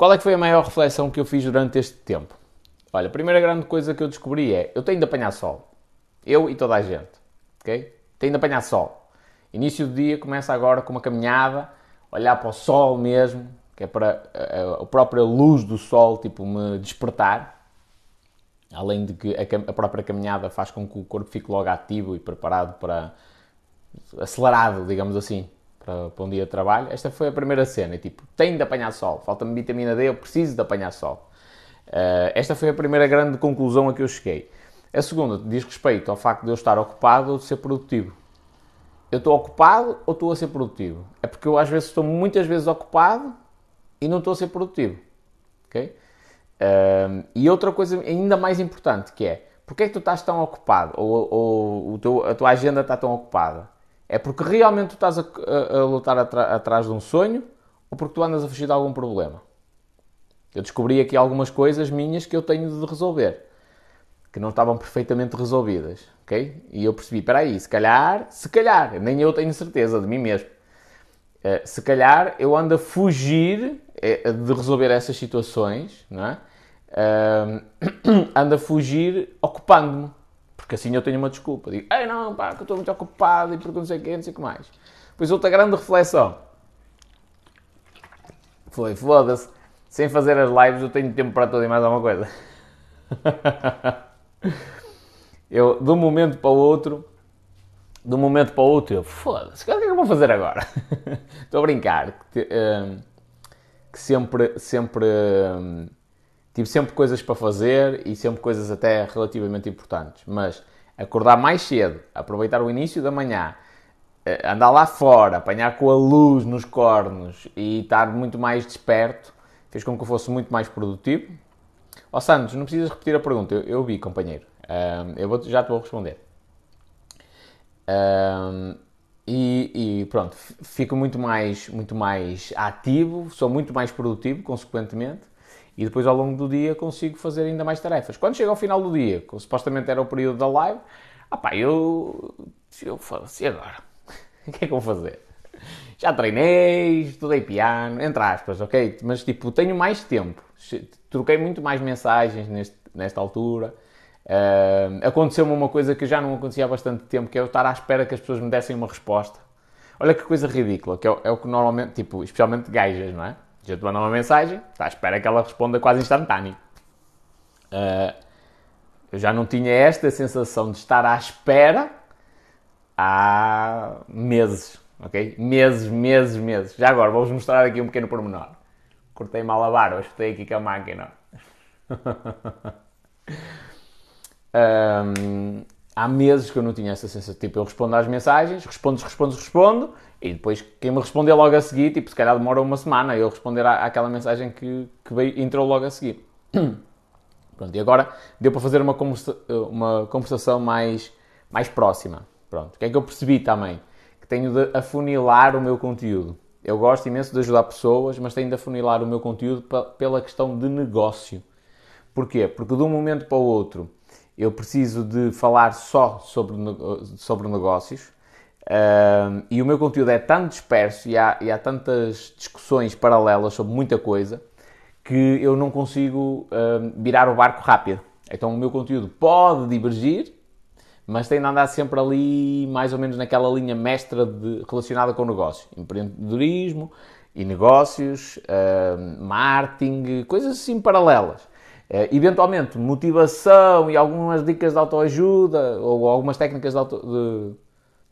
qual é que foi a maior reflexão que eu fiz durante este tempo? Olha, a primeira grande coisa que eu descobri é, eu tenho de apanhar sol. Eu e toda a gente, ok? Tenho de apanhar sol. Início do dia começa agora com uma caminhada, olhar para o sol mesmo, que é para a, a própria luz do sol, tipo, me despertar. Além de que a, a própria caminhada faz com que o corpo fique logo ativo e preparado para... acelerado, digamos assim, para, um dia de trabalho. Esta foi a primeira cena, tipo, tenho de apanhar sol, falta-me vitamina D, eu preciso de apanhar sol. Uh, esta foi a primeira grande conclusão a que eu cheguei. A segunda diz respeito ao facto de eu estar ocupado ou de ser produtivo. Eu estou ocupado ou estou a ser produtivo? É porque eu às vezes estou muitas vezes ocupado e não estou a ser produtivo. ok? Uh, e outra coisa ainda mais importante que é, porque é que tu estás tão ocupado ou, ou, ou a tua agenda está tão ocupada? É porque realmente tu estás a, a, a lutar atrás de um sonho ou porque tu andas a fugir de algum problema? Eu descobri aqui algumas coisas minhas que eu tenho de resolver, que não estavam perfeitamente resolvidas, ok? E eu percebi, espera aí, se calhar, se calhar, nem eu tenho certeza de mim mesmo, uh, se calhar eu ando a fugir uh, de resolver essas situações, não é? Uh, ando a fugir ocupando-me porque assim eu tenho uma desculpa. Digo, ei não, pá, que eu estou muito ocupado e porque não sei o quê, não sei o que mais. Pois outra grande reflexão foi, foda-se, sem fazer as lives eu tenho tempo para tudo e mais alguma coisa. eu, de um momento para o outro, de um momento para o outro, eu, foda-se, o que é que eu vou fazer agora? Estou a brincar, que, um, que sempre, sempre, um, tive sempre coisas para fazer e sempre coisas até relativamente importantes. Mas acordar mais cedo, aproveitar o início da manhã, eh, andar lá fora, apanhar com a luz nos cornos e estar muito mais desperto, fez com que eu fosse muito mais produtivo. Ó oh, Santos, não precisas repetir a pergunta, eu, eu vi, companheiro. Um, eu vou, já te vou responder. Um, e, e, pronto, fico muito mais, muito mais ativo, sou muito mais produtivo, consequentemente e depois ao longo do dia consigo fazer ainda mais tarefas. Quando chega ao final do dia, que supostamente era o período da live, ah pá, eu, eu falo assim, agora? o que é que vou fazer? Já treinei, estudei piano, entre aspas, ok? Mas tipo, tenho mais tempo. Troquei muito mais mensagens neste, nesta altura. Uh, Aconteceu-me uma coisa que já não acontecia há bastante tempo, que é eu estar à espera que as pessoas me dessem uma resposta. Olha que coisa ridícula, que é, é o que normalmente, tipo, especialmente gajas, não é? Já te mandar uma mensagem, está à espera que ela responda quase instantâneo. Uh, eu já não tinha esta sensação de estar à espera há meses, ok? Meses, meses, meses. Já agora, vou-vos mostrar aqui um pequeno pormenor. Cortei mal a barba, escutei aqui com a máquina. um, há meses que eu não tinha essa sensação. Tipo, eu respondo às mensagens, respondo, respondo, respondo, e depois quem me responder logo a seguir, tipo, se calhar demora uma semana eu responder à, àquela mensagem que, que veio, entrou logo a seguir. Pronto, e agora deu para fazer uma, conversa, uma conversação mais, mais próxima. Pronto, o que é que eu percebi também? Que tenho de afunilar o meu conteúdo. Eu gosto imenso de ajudar pessoas, mas tenho de afunilar o meu conteúdo pela questão de negócio. Porquê? Porque de um momento para o outro eu preciso de falar só sobre, sobre negócios uh, e o meu conteúdo é tão disperso e há, e há tantas discussões paralelas sobre muita coisa que eu não consigo uh, virar o barco rápido. Então o meu conteúdo pode divergir, mas tem de andar sempre ali, mais ou menos naquela linha mestra de, relacionada com o negócio. Empreendedorismo e negócios, uh, marketing, coisas assim paralelas. Uh, eventualmente, motivação e algumas dicas de autoajuda ou algumas técnicas de, auto, de,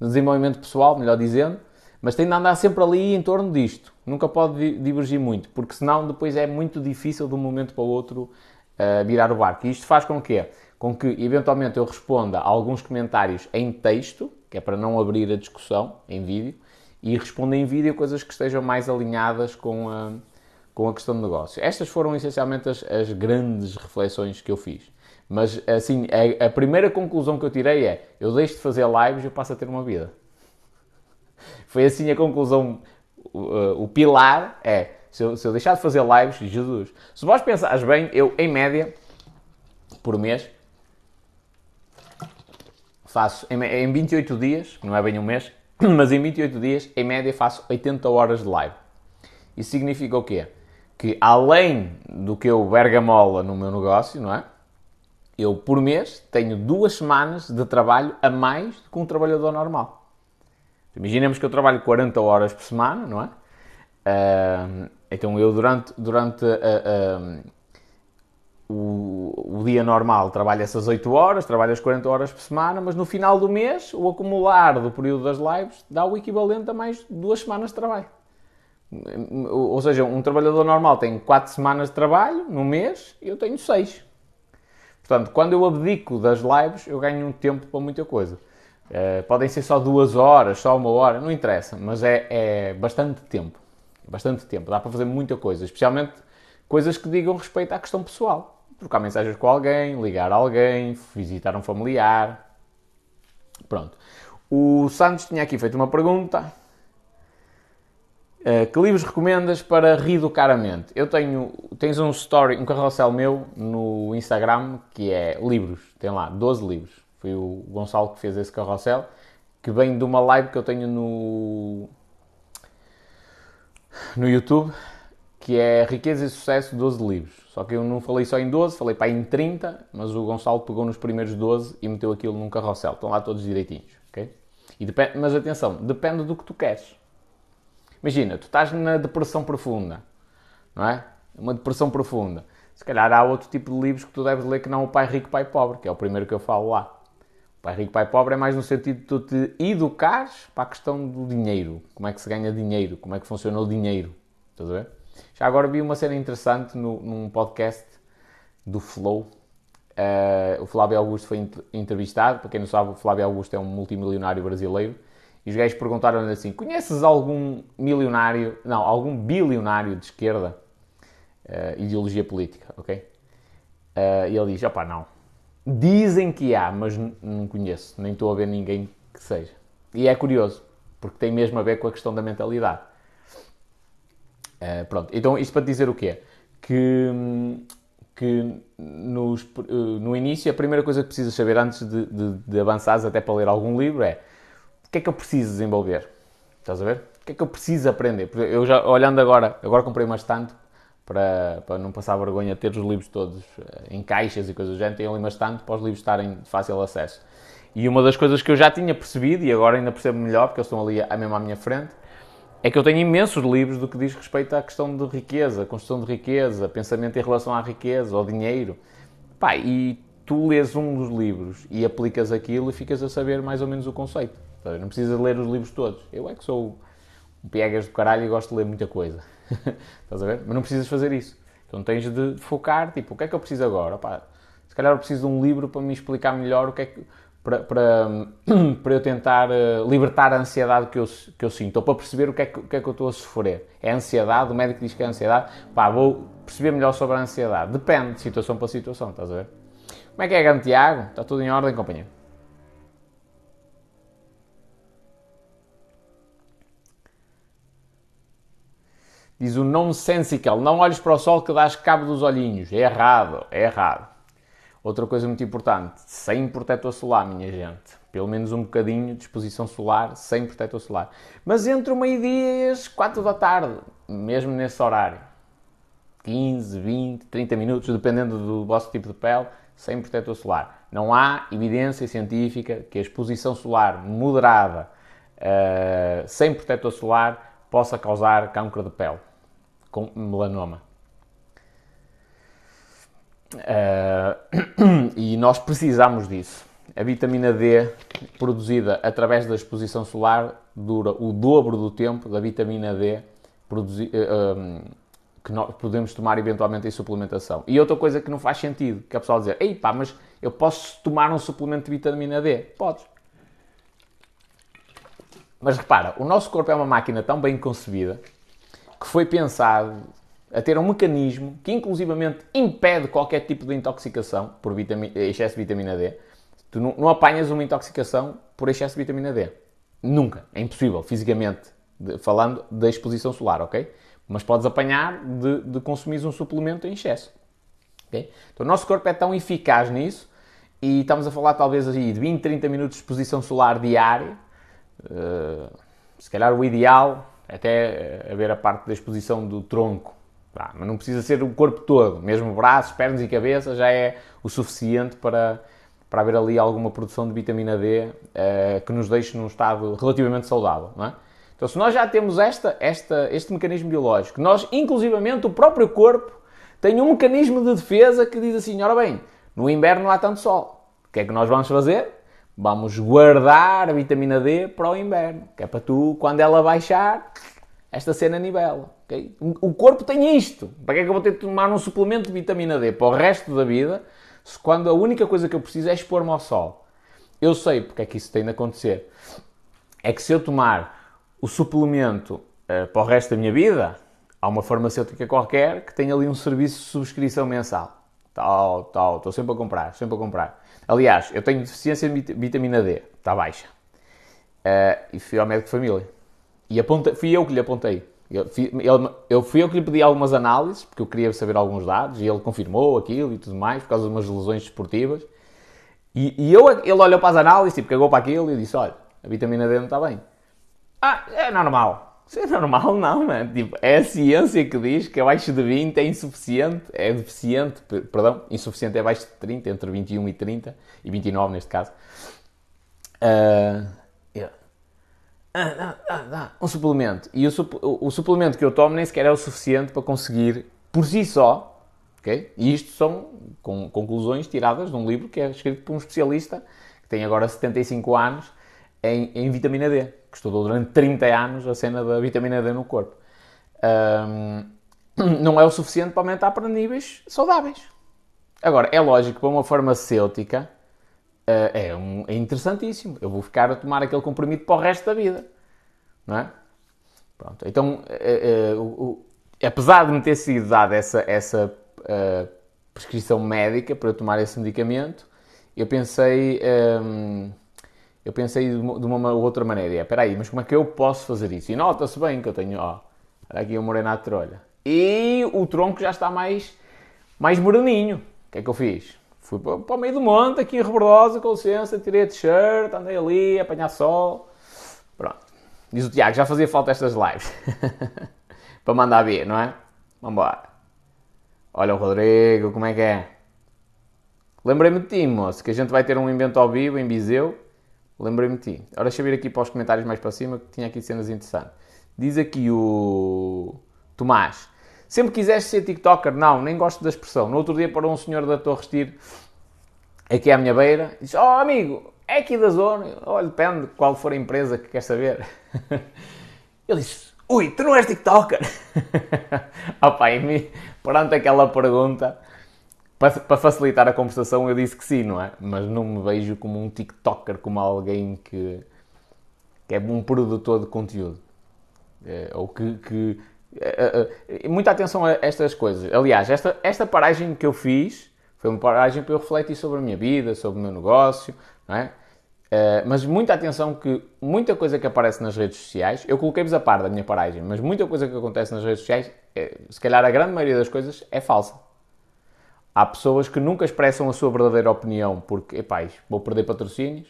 de, desenvolvimento pessoal, melhor dizendo, mas tem de andar sempre ali em torno disto. Nunca pode divergir muito, porque senão depois é muito difícil de um momento para o outro uh, virar o barco. E isto faz com que, com que eventualmente eu responda a alguns comentários em texto, que é para não abrir a discussão em vídeo, e responda em vídeo coisas que estejam mais alinhadas com a com a questão de negócio. Estas foram essencialmente as, as grandes reflexões que eu fiz. Mas, assim, a, a, primeira conclusão que eu tirei é: eu deixo de fazer lives e eu passo a ter uma vida. Foi assim a conclusão. O, o pilar é: se eu, se eu, deixar de fazer lives, Jesus. Se vós pensares bem, eu, em média, por mês, faço em, em 28 dias, não é bem um mês, mas em 28 dias, em média, faço 80 horas de live. Isso significa o quê? Que além do que eu bergamola no meu negócio, não é? Eu, por mês, tenho duas semanas de trabalho a mais do que um trabalhador normal. Imaginemos que eu trabalho 40 horas por semana, não é? Uh, então eu, durante, durante uh, uh, o, o, dia normal, trabalho essas 8 horas, trabalho as 40 horas por semana, mas no final do mês, o acumular do período das lives dá o equivalente a mais duas semanas de trabalho. Ou seja, um trabalhador normal tem 4 semanas de trabalho no mês e eu tenho 6. Portanto, quando eu abdico das lives, eu ganho um tempo para muita coisa. Uh, podem ser só duas horas, só uma hora, não interessa, mas é, é bastante tempo. Bastante tempo. Dá para fazer muita coisa, especialmente coisas que digam respeito à questão pessoal. Trocar mensagens com alguém, ligar a alguém, visitar um familiar. Pronto. O Santos tinha aqui feito uma pergunta que livros recomendas para reeducar a mente? Eu tenho, tens um story, um carrossel meu no Instagram que é livros, tem lá 12 livros. Foi o Gonçalo que fez esse carrossel, que vem de uma live que eu tenho no no YouTube, que é Riqueza e Sucesso 12 livros. Só que eu não falei só em 12, falei para em 30, mas o Gonçalo pegou nos primeiros 12 e meteu aquilo num carrossel. Estão lá todos direitinhos, ok? Depende, mas atenção, depende do que tu queres. Imagina, tu estás na depressão profunda, não é? Uma depressão profunda. Se calhar há outro tipo de livros que tu deves ler que não o Pai Rico, Pai Pobre, que é o primeiro que eu falo lá. O Pai Rico, Pai Pobre é mais no sentido de tu te educares para a questão do dinheiro. Como é que se ganha dinheiro, como é que funciona o dinheiro. Estás a ver? Já agora vi uma cena interessante no, num podcast do Flow. Uh, o Flávio Augusto foi entrevistado. Para quem não sabe, o Flávio Augusto é um multimilionário brasileiro os gajos perguntaram-lhe assim: Conheces algum milionário, não, algum bilionário de esquerda? Uh, ideologia política, ok? Uh, e ele diz: opá, não. Dizem que há, mas não conheço, nem estou a ver ninguém que seja. E é curioso, porque tem mesmo a ver com a questão da mentalidade. Uh, pronto, então isto para dizer o quê? Que, que nos, no início a primeira coisa que precisas saber antes de, de, de avançares até para ler algum livro é o que é que eu preciso desenvolver? Estás a ver? O que é que eu preciso aprender? Eu já, olhando agora, agora comprei uma estante para, para não passar vergonha ter os livros todos eh, em caixas e coisas do género, tenho ali uma estante para os livros estarem de fácil acesso. E uma das coisas que eu já tinha percebido, e agora ainda percebo melhor, porque eles estão ali mesmo à minha frente, é que eu tenho imensos livros do que diz respeito à questão de riqueza, construção de riqueza, pensamento em relação à riqueza, ao dinheiro. Pá, e tu lês um dos livros e aplicas aquilo e ficas a saber mais ou menos o conceito. Não precisa ler os livros todos. Eu é que sou um piegas do caralho e gosto de ler muita coisa. Estás a ver? Mas não precisas fazer isso. Então tens de focar, tipo, o que é que eu preciso agora? Opa, se calhar eu preciso de um livro para me explicar melhor o que é que... Para, para, para eu tentar uh, libertar a ansiedade que eu, que eu sinto, ou para perceber o que, é que, o que é que eu estou a sofrer. É ansiedade, o médico diz que é ansiedade, pá, vou perceber melhor sobre a ansiedade. Depende de situação para situação, estás a ver? Como é que é, Grande Tiago? Está tudo em ordem, companheiro? Diz o nonsensical, não olhes para o sol que dás cabo dos olhinhos. É errado, é errado. Outra coisa muito importante, sem protetor solar, minha gente. Pelo menos um bocadinho de exposição solar, sem protetor solar. Mas entre o meio-dia e as 4 da tarde, mesmo nesse horário. 15, 20, 30 minutos, dependendo do vosso tipo de pele, sem protetor solar. Não há evidência científica que a exposição solar moderada, uh, sem protetor solar, possa causar câncer de pele com melanoma. Uh, e nós precisamos disso. A vitamina D, produzida através da exposição solar, dura o dobro do tempo da vitamina D produzi, uh, que nós podemos tomar eventualmente em suplementação. E outra coisa que não faz sentido, que a pessoa dizer, ei pá, mas eu posso tomar um suplemento de vitamina D? Podes. Mas repara, o nosso corpo é uma máquina tão bem concebida que foi pensado a ter um mecanismo que inclusivamente impede qualquer tipo de intoxicação por excesso de vitamina D. Tu não, não, apanhas uma intoxicação por excesso de vitamina D. Nunca. É impossível, fisicamente, de, falando da exposição solar, ok? Mas podes apanhar de, de consumir um suplemento em excesso. Okay? Então o nosso corpo é tão eficaz nisso e estamos a falar talvez aí de 20, 30 minutos de exposição solar diária. Uh, se calhar o ideal até haver a parte da exposição do tronco, Pá, mas não precisa ser o corpo todo, mesmo braços, pernas e cabeça já é o suficiente para, para haver ali alguma produção de vitamina D uh, que nos deixe num estado relativamente saudável, é? Então, se nós já temos esta, esta, este mecanismo biológico, nós, inclusivamente, o próprio corpo tem um mecanismo de defesa que diz assim: ora bem, no inverno há tanto sol. O que é que nós vamos fazer? Vamos guardar a vitamina D para o inverno, que é para tu, quando ela baixar, esta cena nivela. Okay? O corpo tem isto. Para que é que eu vou ter de tomar um suplemento de vitamina D para o resto da vida, se quando a única coisa que eu preciso é expor-me ao sol? Eu sei porque é que isso tem de acontecer. É que se eu tomar o suplemento uh, para o resto da minha vida, há uma farmacêutica qualquer que tem ali um serviço de subscrição mensal. Tal, tal, estou sempre a comprar, sempre a comprar. Aliás, eu tenho deficiência de vitamina D, está baixa. Uh, e fui ao médico de família. E fui eu que lhe apontei. Eu, ele, eu fui eu que lhe pedi algumas análises, porque eu queria saber alguns dados, e ele confirmou aquilo e tudo mais, por causa de umas lesões desportivas. E, e eu, ele olhou para as análises, tipo, cagou para aquilo e disse: Olha, a vitamina D não está bem. Ah, é normal. Isso é normal, não, mano. Tipo, é a ciência que diz que abaixo de 20 é insuficiente, é deficiente, perdão, insuficiente é abaixo de 30, entre 21 e 30, e 29 neste caso. Uh, yeah. ah, ah, ah, um suplemento. E o, o, o, suplemento que eu tomo nem sequer é o suficiente para conseguir, por si só, ok? E isto são com, conclusões tiradas de um livro que é escrito por um especialista que tem agora 75 anos em, em vitamina D que estudou durante 30 anos a cena da vitamina D no corpo. Um, não é o suficiente para aumentar para níveis saudáveis. Agora, é lógico, para uma farmacêutica uh, é, um, é, interessantíssimo. Eu vou ficar a tomar aquele comprimido para o resto da vida. Não é? Pronto. Então, uh, uh, apesar de me ter sido dada essa, essa prescrição médica para eu tomar esse medicamento, eu pensei. Eu pensei de uma, outra maneira. É, espera aí, mas como é que eu posso fazer isso? E nota-se bem que eu tenho, ó, olha aqui o morena de trolha. E o tronco já está mais, mais moreninho. O que é que eu fiz? Fui para, para o meio do monte, aqui em Rebordosa, com licença, tirei a t-shirt, andei ali, a apanhar sol. Pronto. Diz o Tiago, já fazia falta estas lives. para mandar ver, não é? Vambora. Olha o Rodrigo, como é que é? Lembrei-me de ti, moço, que a gente vai ter um evento ao vivo em Viseu Lembrei-me de ti. Ora, deixa eu vir aqui para os comentários mais para cima, que tinha aqui cenas interessantes. Diz aqui o Tomás. Sempre quiseste ser TikToker? Não, nem gosto da expressão. No outro dia para um senhor da Torre Tiro, aqui à minha beira, disse, oh amigo, é aqui da zona. Olha, depende de qual for a empresa que quer saber. Ele disse, ui, tu não és TikToker? Opa, e me, perante aquela pergunta, para, facilitar a conversação, eu disse que sim, não é? Mas não me vejo como um TikToker, como alguém que, que é um produtor de conteúdo. É, ou que. que é, é, muita atenção a estas coisas. Aliás, esta, esta paragem que eu fiz foi uma paragem para eu refletir sobre a minha vida, sobre o meu negócio, não é? Mas muita atenção que muita coisa que aparece nas redes sociais, eu coloquei-vos a par da minha paragem, mas muita coisa que acontece nas redes sociais, se calhar a grande maioria das coisas é falsa. Há pessoas que nunca expressam a sua verdadeira opinião porque, epá, vou perder patrocínios.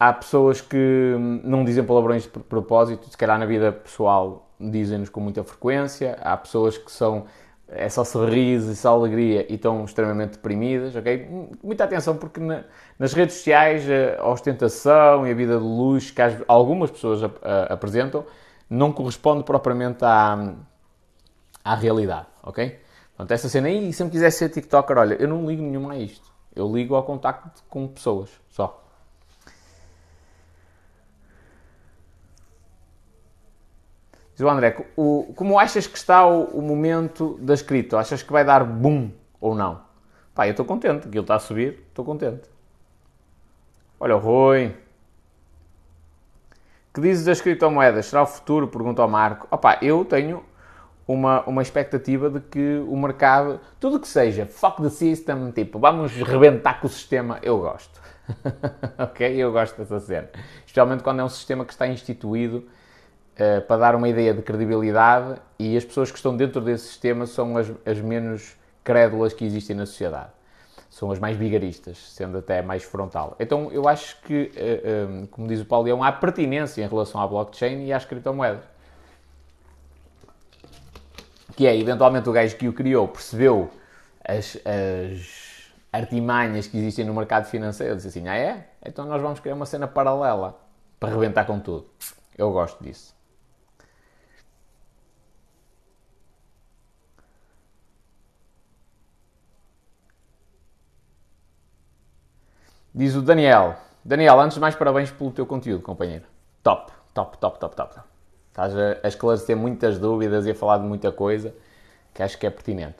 Há pessoas que não dizem palavrões de propósito, se calhar na vida pessoal dizem-nos com muita frequência. Há pessoas que são é só sorriso e só alegria e estão extremamente deprimidas, ok? Muita atenção porque na, nas redes sociais a ostentação e a vida de luz que algumas pessoas a, a, apresentam não corresponde propriamente à, à realidade, ok? Portanto, essa cena aí, se me quisesse ser TikToker, olha, eu não ligo nenhuma a isto. Eu ligo ao contacto com pessoas, só. Diz o André, o, como achas que está o, o, momento da escrita? Achas que vai dar boom ou não? Pá, eu estou contente, aquilo está a subir, estou contente. Olha o Rui. Que dizes das criptomoedas? Será o futuro? Pergunta ao Marco. Opá, eu tenho uma, uma expectativa de que o mercado, tudo que seja fuck the system, tipo, vamos rebentar com o sistema, eu gosto. ok? Eu gosto dessa cena. Especialmente quando é um sistema que está instituído uh, para dar uma ideia de credibilidade e as pessoas que estão dentro desse sistema são as, as menos crédulas que existem na sociedade. São as mais bigaristas, sendo até mais frontal. Então eu acho que, uh, como diz o Paulo Leão, há pertinência em relação à blockchain e às criptomoedas. Que é, eventualmente o gajo que o criou percebeu as, as artimanhas que existem no mercado financeiro, disse assim, ah é? Então nós vamos criar uma cena paralela para rebentar com tudo. Eu gosto disso. Diz o Daniel. Daniel, antes de mais, parabéns pelo teu conteúdo, companheiro. Top, top, top, top, top. Estás a esclarecer muitas dúvidas e a falar de muita coisa que acho que é pertinente.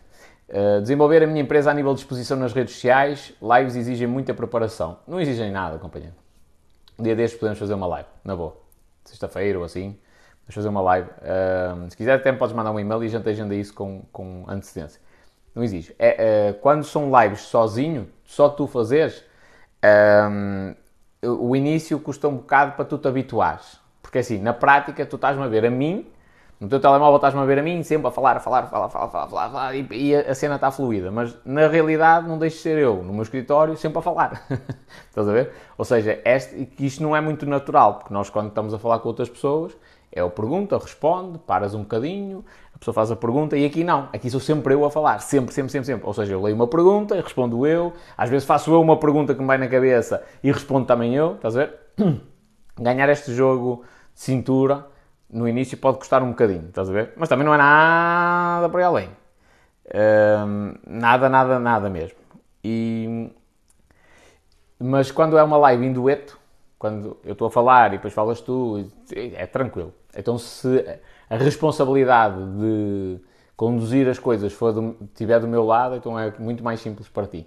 Uh, desenvolver a minha empresa a nível de exposição nas redes sociais, lives exigem muita preparação. Não exigem nada, companheiro. Um dia destes podemos fazer uma live, na boa. Sexta-feira ou assim, vamos fazer uma live. Uh, se quiser, até me podes mandar um e-mail e a gente agenda isso com, com antecedência. Não exige. É, uh, quando são lives sozinho, só tu fazeres, um, o início custa um bocado para tu te habituares. Porque assim, na prática, tu estás-me a ver a mim, no teu telemóvel estás-me a ver a mim, sempre a falar, a falar, a falar, a falar, a falar, a falar, a falar e, e, a cena está fluida. Mas na realidade não deixes de ser eu, no meu escritório, sempre a falar. estás a ver? Ou seja, este, isto não é muito natural, porque nós quando estamos a falar com outras pessoas, é o pergunta, responde, paras um bocadinho, a pessoa faz a pergunta e aqui não. Aqui sou sempre eu a falar. Sempre, sempre, sempre, sempre. Ou seja, eu leio uma pergunta respondo eu. Às vezes faço eu uma pergunta que me vai na cabeça e respondo também eu. Estás a ver? Ganhar este jogo de cintura no início pode custar um bocadinho. Estás a ver? Mas também não é nada para além. Um, nada, nada, nada mesmo. E... Mas quando é uma live em dueto, quando eu estou a falar e depois falas tu, é tranquilo. Então se a responsabilidade de conduzir as coisas for do, tiver do meu lado, então é muito mais simples para ti.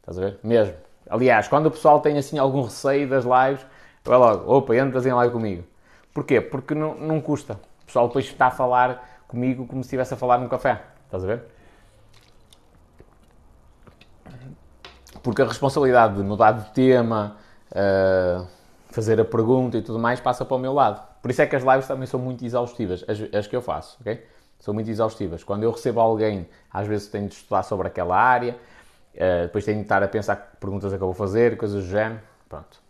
Estás a ver? Mesmo. Aliás, quando o pessoal tem assim algum receio das lives, vai logo, opa, entras em live comigo. Porquê? Porque não, não custa. O pessoal depois está a falar comigo como se estivesse a falar num café. Estás a ver? Porque a responsabilidade de mudar de tema, uh, fazer a pergunta e tudo mais passa para o meu lado. Por isso é que as lives também são muito exaustivas, as, as que eu faço, ok? São muito exaustivas. Quando eu recebo alguém, às vezes tenho de estudar sobre aquela área, uh, depois tenho de estar a pensar que perguntas é que eu vou fazer, coisas do género. Pronto.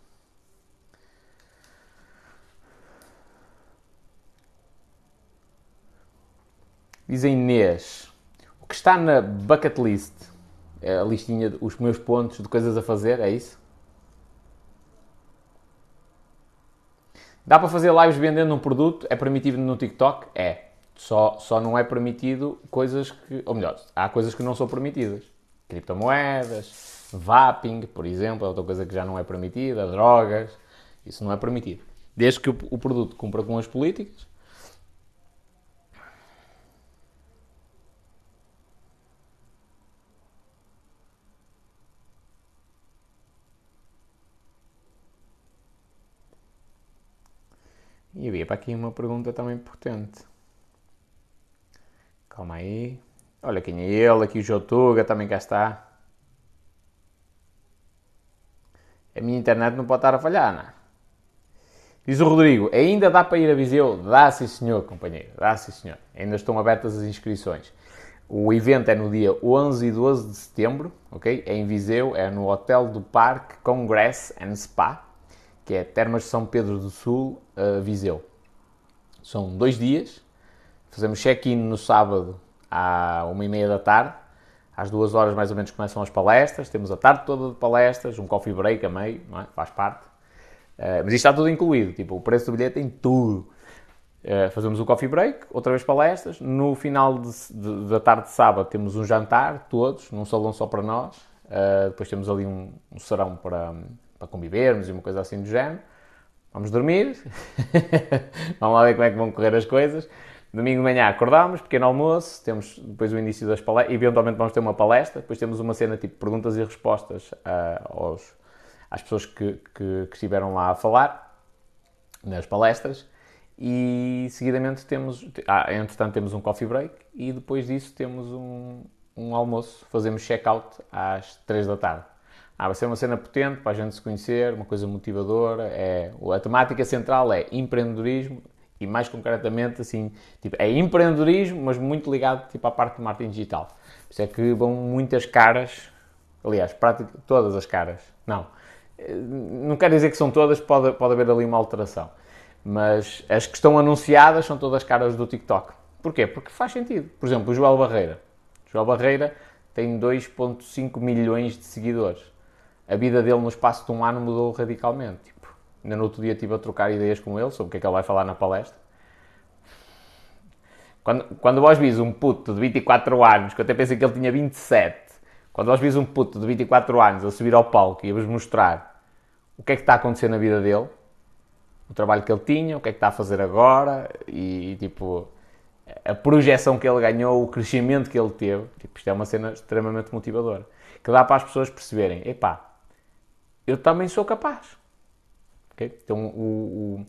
Diz a Inês, o que está na bucket list? É a listinha, os meus pontos de coisas a fazer, é isso? Dá para fazer lives vendendo um produto? É permitido no TikTok? É. Só, só não é permitido coisas que. Ou melhor, há coisas que não são permitidas. Criptomoedas, vaping, por exemplo, é outra coisa que já não é permitida, drogas. Isso não é permitido. Desde que o, o produto cumpra com as políticas. E havia para aqui uma pergunta também potente. Calma aí. Olha quem é ele, aqui o Jotuga também cá está. A minha internet não pode estar a falhar, não. Diz o Rodrigo, ainda dá para ir a Viseu? Dá sim senhor, companheiro, dá sim senhor. Ainda estão abertas as inscrições. O evento é no dia 11 e 12 de setembro, ok? É em Viseu, é no Hotel do Parque Congress and Spa que é Termas de São Pedro do Sul, uh, Viseu. São dois dias, fazemos check-in no sábado à uma e meia da tarde, às duas horas mais ou menos começam as palestras, temos a tarde toda de palestras, um coffee break a meio, é? faz parte. Uh, mas isto está tudo incluído, tipo, o preço do bilhete tem tudo. Uh, fazemos o coffee break, outra vez palestras. No final de, de, da tarde de sábado temos um jantar, todos, num salão só para nós. Uh, depois temos ali um, um serão para, para convivermos e uma coisa assim do género. Vamos dormir, vamos lá ver como é que vão correr as coisas. Domingo de manhã acordamos, pequeno almoço, temos depois o início das palestras, eventualmente vamos ter uma palestra, depois temos uma cena tipo perguntas e respostas uh, aos, às pessoas que, que, que, estiveram lá a falar nas palestras e seguidamente temos, ah, entretanto temos um coffee break e depois disso temos um, um almoço, fazemos check-out às 3 da tarde. Ah, vai ser uma cena potente para a gente se conhecer, uma coisa motivadora. É, a temática central é empreendedorismo e mais concretamente assim, tipo, é empreendedorismo, mas muito ligado tipo, à parte de marketing digital. Por isso é que vão muitas caras, aliás, praticamente todas as caras. Não, não quero dizer que são todas, pode, pode haver ali uma alteração. Mas as que estão anunciadas são todas caras do TikTok. Porquê? Porque faz sentido. Por exemplo, o Joel Barreira. O Barreira tem 2,5 milhões de seguidores. A vida dele no espaço de um ano mudou radicalmente. Tipo, ainda no outro dia estive a trocar ideias com ele sobre o que é que ele vai falar na palestra. Quando, quando vós vis um puto de 24 anos, que eu até pensei que ele tinha 27, quando vós vis um puto de 24 anos a subir ao palco e a vos mostrar o que é que está a acontecer na vida dele, o trabalho que ele tinha, o que é que está a fazer agora e, tipo, a projeção que ele ganhou, o crescimento que ele teve, tipo, isto é uma cena extremamente motivadora. Que dá para as pessoas perceberem, epá, eu também sou capaz. Okay? Então o, o,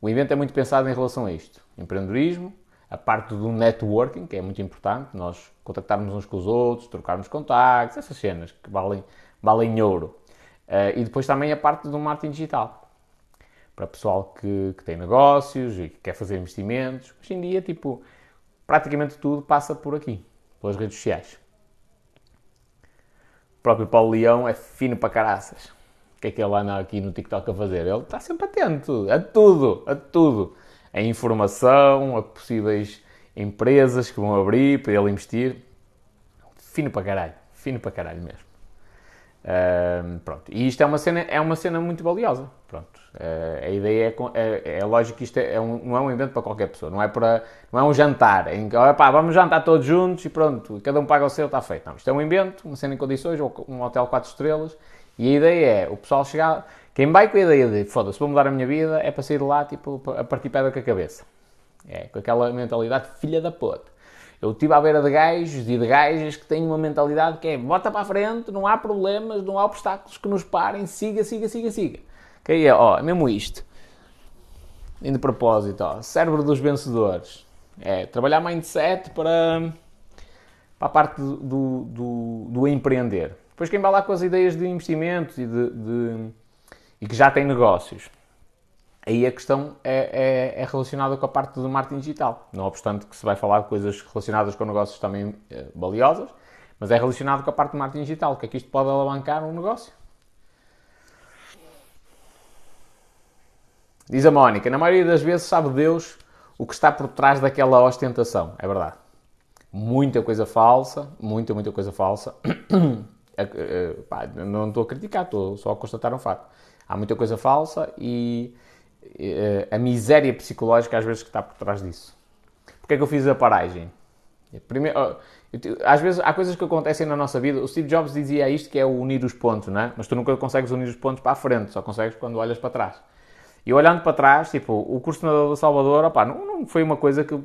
o evento é muito pensado em relação a isto. Empreendedorismo, a parte do networking, que é muito importante, nós contactarmos uns com os outros, trocarmos contactos, essas cenas que valem, valem ouro. Uh, e depois também a parte do marketing digital. Para pessoal que, que tem negócios e que quer fazer investimentos. Hoje em dia, tipo, praticamente tudo passa por aqui, pelas redes sociais. O próprio Paulo Leão é fino para caraças. O que é que ele anda aqui no TikTok a fazer? Ele está sempre atento a tudo, a tudo. A informação, a possíveis empresas que vão abrir para ele investir. Fino para caralho, fino para caralho mesmo. Uh, pronto. E isto é uma cena, é uma cena muito valiosa. Pronto. Uh, a ideia é, é, é lógico que isto é, é um, não é um evento para qualquer pessoa. Não é, para, não é um jantar em que vamos jantar todos juntos e pronto, cada um paga o seu, está feito. Não, isto é um evento, uma cena em condições, um hotel 4 estrelas. E a ideia é o pessoal chegar. Quem vai com a ideia de foda-se, vou mudar a minha vida, é para sair de lá tipo, a partir pedra com a cabeça. É, com aquela mentalidade filha da puta. Eu estive à beira de gajos e de gajas que têm uma mentalidade que é bota para a frente, não há problemas, não há obstáculos que nos parem, siga, siga, siga, siga. Que aí é, ó, é mesmo isto. E de propósito, ó, cérebro dos vencedores. É trabalhar mindset para, para a parte do, do, do, do empreender. Depois quem vai lá com as ideias de investimentos e, de, de e que já tem negócios aí a questão é, é, é, relacionada com a parte do marketing digital. Não obstante que se vai falar de coisas relacionadas com negócios também é, valiosas, mas é relacionado com a parte do marketing digital. O que é que isto pode alavancar um negócio? Diz a Mónica, na maioria das vezes sabe Deus o que está por trás daquela ostentação. É verdade. Muita coisa falsa, muita, muita coisa falsa. não estou a criticar, estou só a constatar um fato. Há muita coisa falsa e eh, a miséria psicológica às vezes que está por trás disso. Porquê é que eu fiz a paragem? Primeiro, às vezes há coisas que acontecem na nossa vida. O Steve Jobs dizia isto que é o unir os pontos, não é? Mas tu nunca consegues unir os pontos para a frente, só consegues quando olhas para trás. E olhando para trás, tipo, o curso de Salvador, opá, não, não foi uma coisa que, que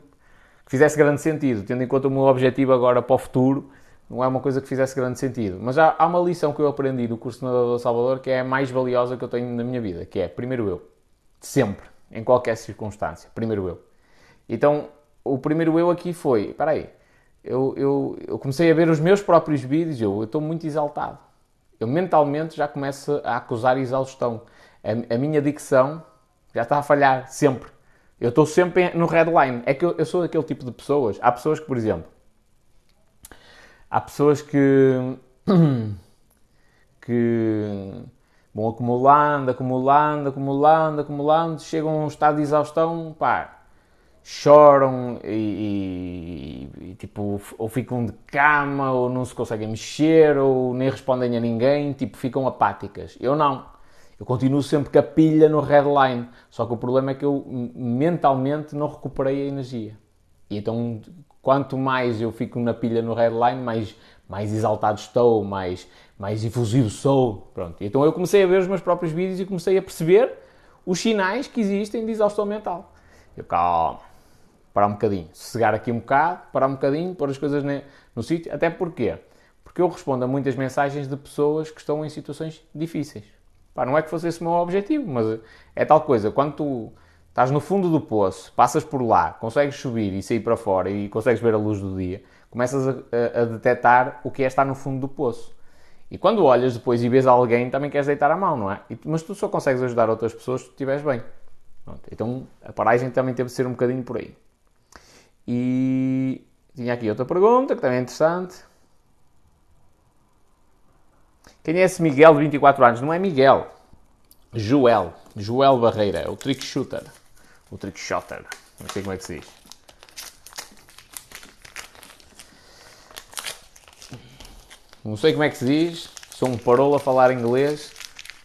fizesse grande sentido, tendo em conta o meu objetivo agora para o futuro, não é uma coisa que fizesse grande sentido. Mas há, há uma lição que eu aprendi no curso de Salvador que é a mais valiosa que eu tenho na minha vida, que é, primeiro eu. Sempre, em qualquer circunstância. Primeiro eu. Então, o primeiro eu aqui foi, espera aí, eu, eu, eu, comecei a ver os meus próprios vídeos eu, eu estou muito exaltado. Eu mentalmente já começo a acusar exaustão. A, a minha dicção já está a falhar, sempre. Eu estou sempre no redline. É que eu, eu sou daquele tipo de pessoas. Há pessoas que, por exemplo, há pessoas que, que Vão acumulando, acumulando, acumulando, acumulando, chegam a um estado de exaustão, pá, choram e, e, e, tipo, ou ficam de cama, ou não se conseguem mexer, ou nem respondem a ninguém, tipo, ficam apáticas. Eu não. Eu continuo sempre com a pilha no redline. Só que o problema é que eu mentalmente não recuperei a energia. E então, quanto mais eu fico na pilha no redline, mais, mais exaltado estou, mais, mais efusivo sou. Pronto. Então eu comecei a ver os meus próprios vídeos e comecei a perceber os sinais que existem de exaustão mental. Eu, calma, parar um bocadinho, sossegar aqui um bocado, parar um bocadinho, pôr as coisas no sítio. Até porquê? Porque eu respondo a muitas mensagens de pessoas que estão em situações difíceis. Pá, não é que fosse esse o meu objetivo, mas é tal coisa. Quando tu estás no fundo do poço, passas por lá, consegues subir e sair para fora e consegues ver a luz do dia, começas a, a, detectar o que é estar no fundo do poço. E quando olhas depois e vês alguém, também queres deitar a mão, não é? Mas tu só consegues ajudar outras pessoas se tu estiveres bem. Pronto. Então a paragem também teve de ser um bocadinho por aí. E tinha aqui outra pergunta que também é interessante. Quem é esse Miguel de 24 anos? Não é Miguel. Joel. Joel Barreira. É o trick shooter o trick shotter. Não sei como é que se diz. Não sei como é que se diz, sou um parolo a falar inglês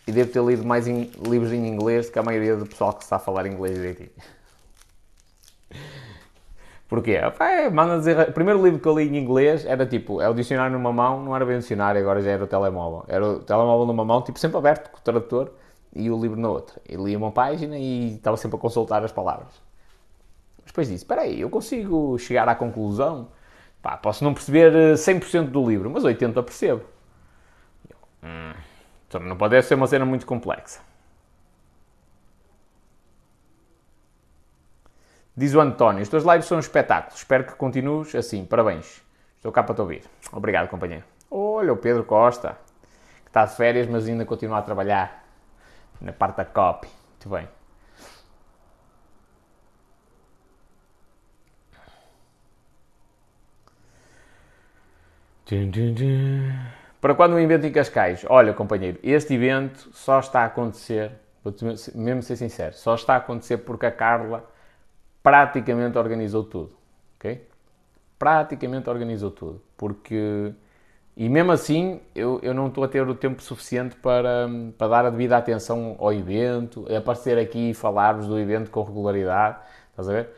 e devo ter lido mais in... livros em inglês que a maioria do pessoal que está a falar inglês direitinho. Porquê? Pai, é, manda dizer. O primeiro livro que eu li em inglês era tipo, é o dicionário numa mão, não era bem o dicionário, agora já era o telemóvel. Era o telemóvel numa mão, tipo sempre aberto com o tradutor e o livro na outra. E lia uma página e estava sempre a consultar as palavras. Mas depois disse, espera aí, eu consigo chegar à conclusão? Pá, posso não perceber 100% eh, do livro, mas 80% percebo. Hum, então não pode ser uma cena muito complexa. Diz o António, as tuas lives são um espetáculo. Espero que continues assim. Parabéns. Estou cá para te ouvir. Obrigado, companheiro. Olha, o Pedro Costa, que está de férias, mas ainda continua a trabalhar na parte da copy. Muito bem. Para quando um evento em Cascais? Olha, companheiro, este evento só está a acontecer, vou mesmo ser sincero, só está a acontecer porque a Carla praticamente organizou tudo, ok? Praticamente organizou tudo, porque e mesmo assim eu, eu não estou a ter o tempo suficiente para, para dar a devida atenção ao evento, aparecer aqui e falar-vos do evento com regularidade, estás a ver?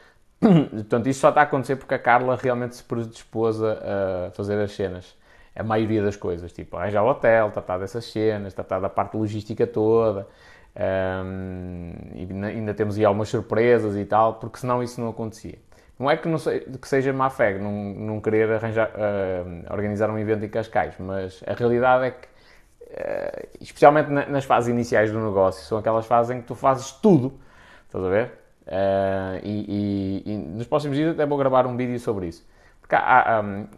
Portanto, isso só está a acontecer porque a Carla realmente se predispôs a fazer as cenas. A maioria das coisas, tipo arranjar o hotel, tratar dessas cenas, tratar da parte logística toda, um, e ainda temos aí algumas surpresas e tal, porque senão isso não acontecia. Não é que, não que seja má fé, não, não querer arranjar, uh, organizar um evento em Cascais, mas a realidade é que, uh, especialmente na, nas fases iniciais do negócio, são aquelas fases em que tu fazes tudo, estás a ver? Uh, e, e, e, nos próximos dias até vou gravar um vídeo sobre isso.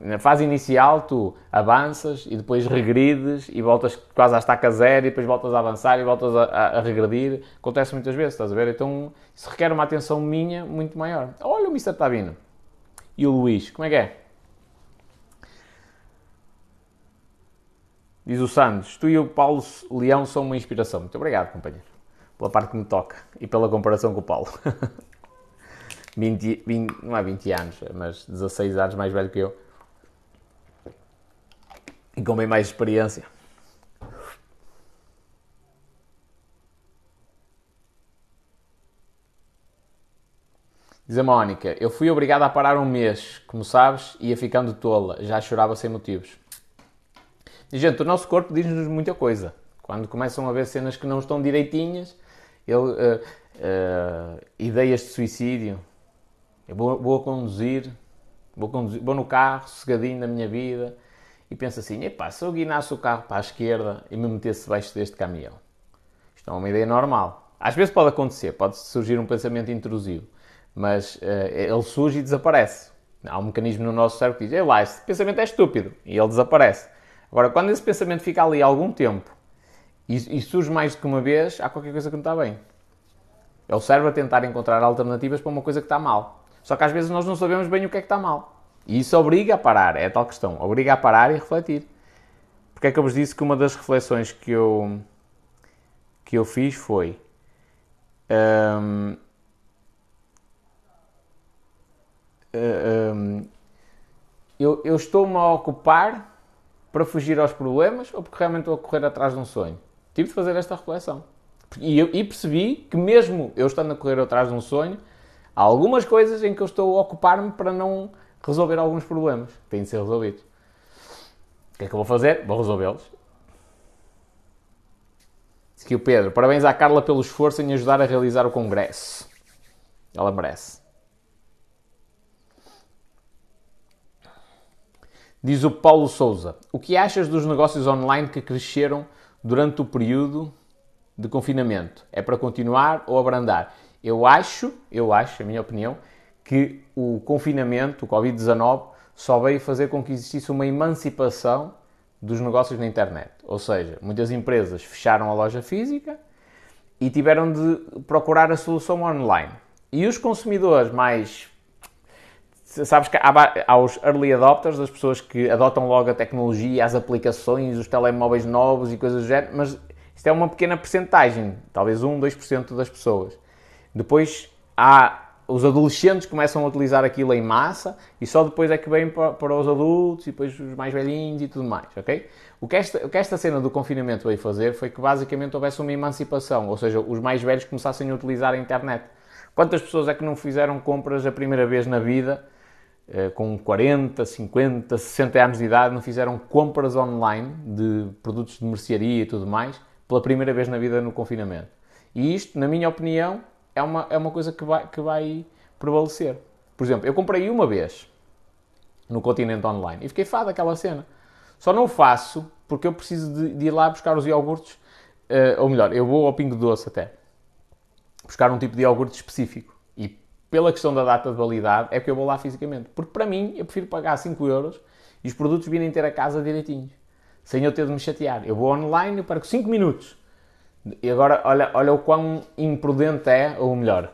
Na fase inicial tu avanças e depois regredes e voltas quase à estaca zero e depois voltas a avançar e voltas a, a, a, regredir. Acontece muitas vezes, estás a ver? Então isso requer uma atenção minha muito maior. Olha o Mr. vindo. E o Luís, como é que é? Diz o Santos, tu e o Paulo Leão são uma inspiração. Muito obrigado, companheiro, pela parte que me toca e pela comparação com o Paulo. 20, 20, não é 20 anos, mas 16 anos mais velho que eu. E com bem mais experiência. Diz a Mónica, eu fui obrigada a parar um mês, como sabes, ia ficando tola, já chorava sem motivos. E, gente, o nosso corpo diz-nos muita coisa. Quando começam a ver cenas que não estão direitinhas, ele, uh, uh, ideias de suicídio, eu vou, vou conduzir, vou, conduzir, vou no carro, sossegadinho na minha vida, e penso assim, epá, se eu guinasse o carro para a esquerda e me metesse debaixo deste caminhão. Isto é uma ideia normal. Às vezes pode acontecer, pode surgir um pensamento intrusivo, mas uh, ele surge e desaparece. Há um mecanismo no nosso cérebro que diz, lá, esse pensamento é estúpido, e ele desaparece. Agora, quando esse pensamento fica ali algum tempo e, e surge mais do que uma vez, há qualquer coisa que não está bem. É o cérebro a tentar encontrar alternativas para uma coisa que está mal. Só que às vezes nós não sabemos bem o que é que está mal. E isso obriga a parar, é a tal questão. Obriga a parar e refletir. Porque é que eu vos disse que uma das reflexões que eu, que eu fiz foi. Um, um, eu, eu estou-me a ocupar para fugir aos problemas ou porque realmente estou a correr atrás de um sonho? Tive de fazer esta reflexão. E, eu, e percebi que mesmo eu estando a correr atrás de um sonho, Há algumas coisas em que eu estou a ocupar-me para não resolver alguns problemas que têm de ser resolvidos. O que é que eu vou fazer? Vou resolvê-los. Diz aqui o Pedro. Parabéns à Carla pelo esforço em ajudar a realizar o congresso. Ela merece. Diz o Paulo Souza. O que achas dos negócios online que cresceram durante o período de confinamento? É para continuar ou abrandar? Eu acho, eu acho, a minha opinião, que o confinamento, o Covid-19, só veio fazer com que existisse uma emancipação dos negócios na internet. Ou seja, muitas empresas fecharam a loja física e tiveram de procurar a solução online. E os consumidores mais. Sabes que há, há os early adopters, as pessoas que adotam logo a tecnologia, as aplicações, os telemóveis novos e coisas do género, mas isto é uma pequena percentagem, talvez 1, 2% das pessoas. Depois há os adolescentes começam a utilizar aquilo em massa e só depois é que vem para, para, os adultos e depois os mais velhinhos e tudo mais, ok? O que, esta, o que esta cena do confinamento veio fazer foi que basicamente houvesse uma emancipação, ou seja, os mais velhos começassem a utilizar a internet. Quantas pessoas é que não fizeram compras a primeira vez na vida, eh, com 40, 50, 60 anos de idade, não fizeram compras online de produtos de mercearia e tudo mais, pela primeira vez na vida no confinamento? E isto, na minha opinião, é uma, é uma coisa que vai, que vai prevalecer. Por exemplo, eu comprei uma vez no Continente Online e fiquei fado daquela cena. Só não faço porque eu preciso de, de ir lá buscar os iogurtes, uh, ou melhor, eu vou ao Pingo Doce até, buscar um tipo de iogurte específico. E pela questão da data de validade é que eu vou lá fisicamente. Porque para mim, eu prefiro pagar 5 euros e os produtos virem ter a casa direitinhos, sem eu ter de me chatear. Eu vou online e perco 5 minutos e agora, olha, olha o quão imprudente é, ou melhor,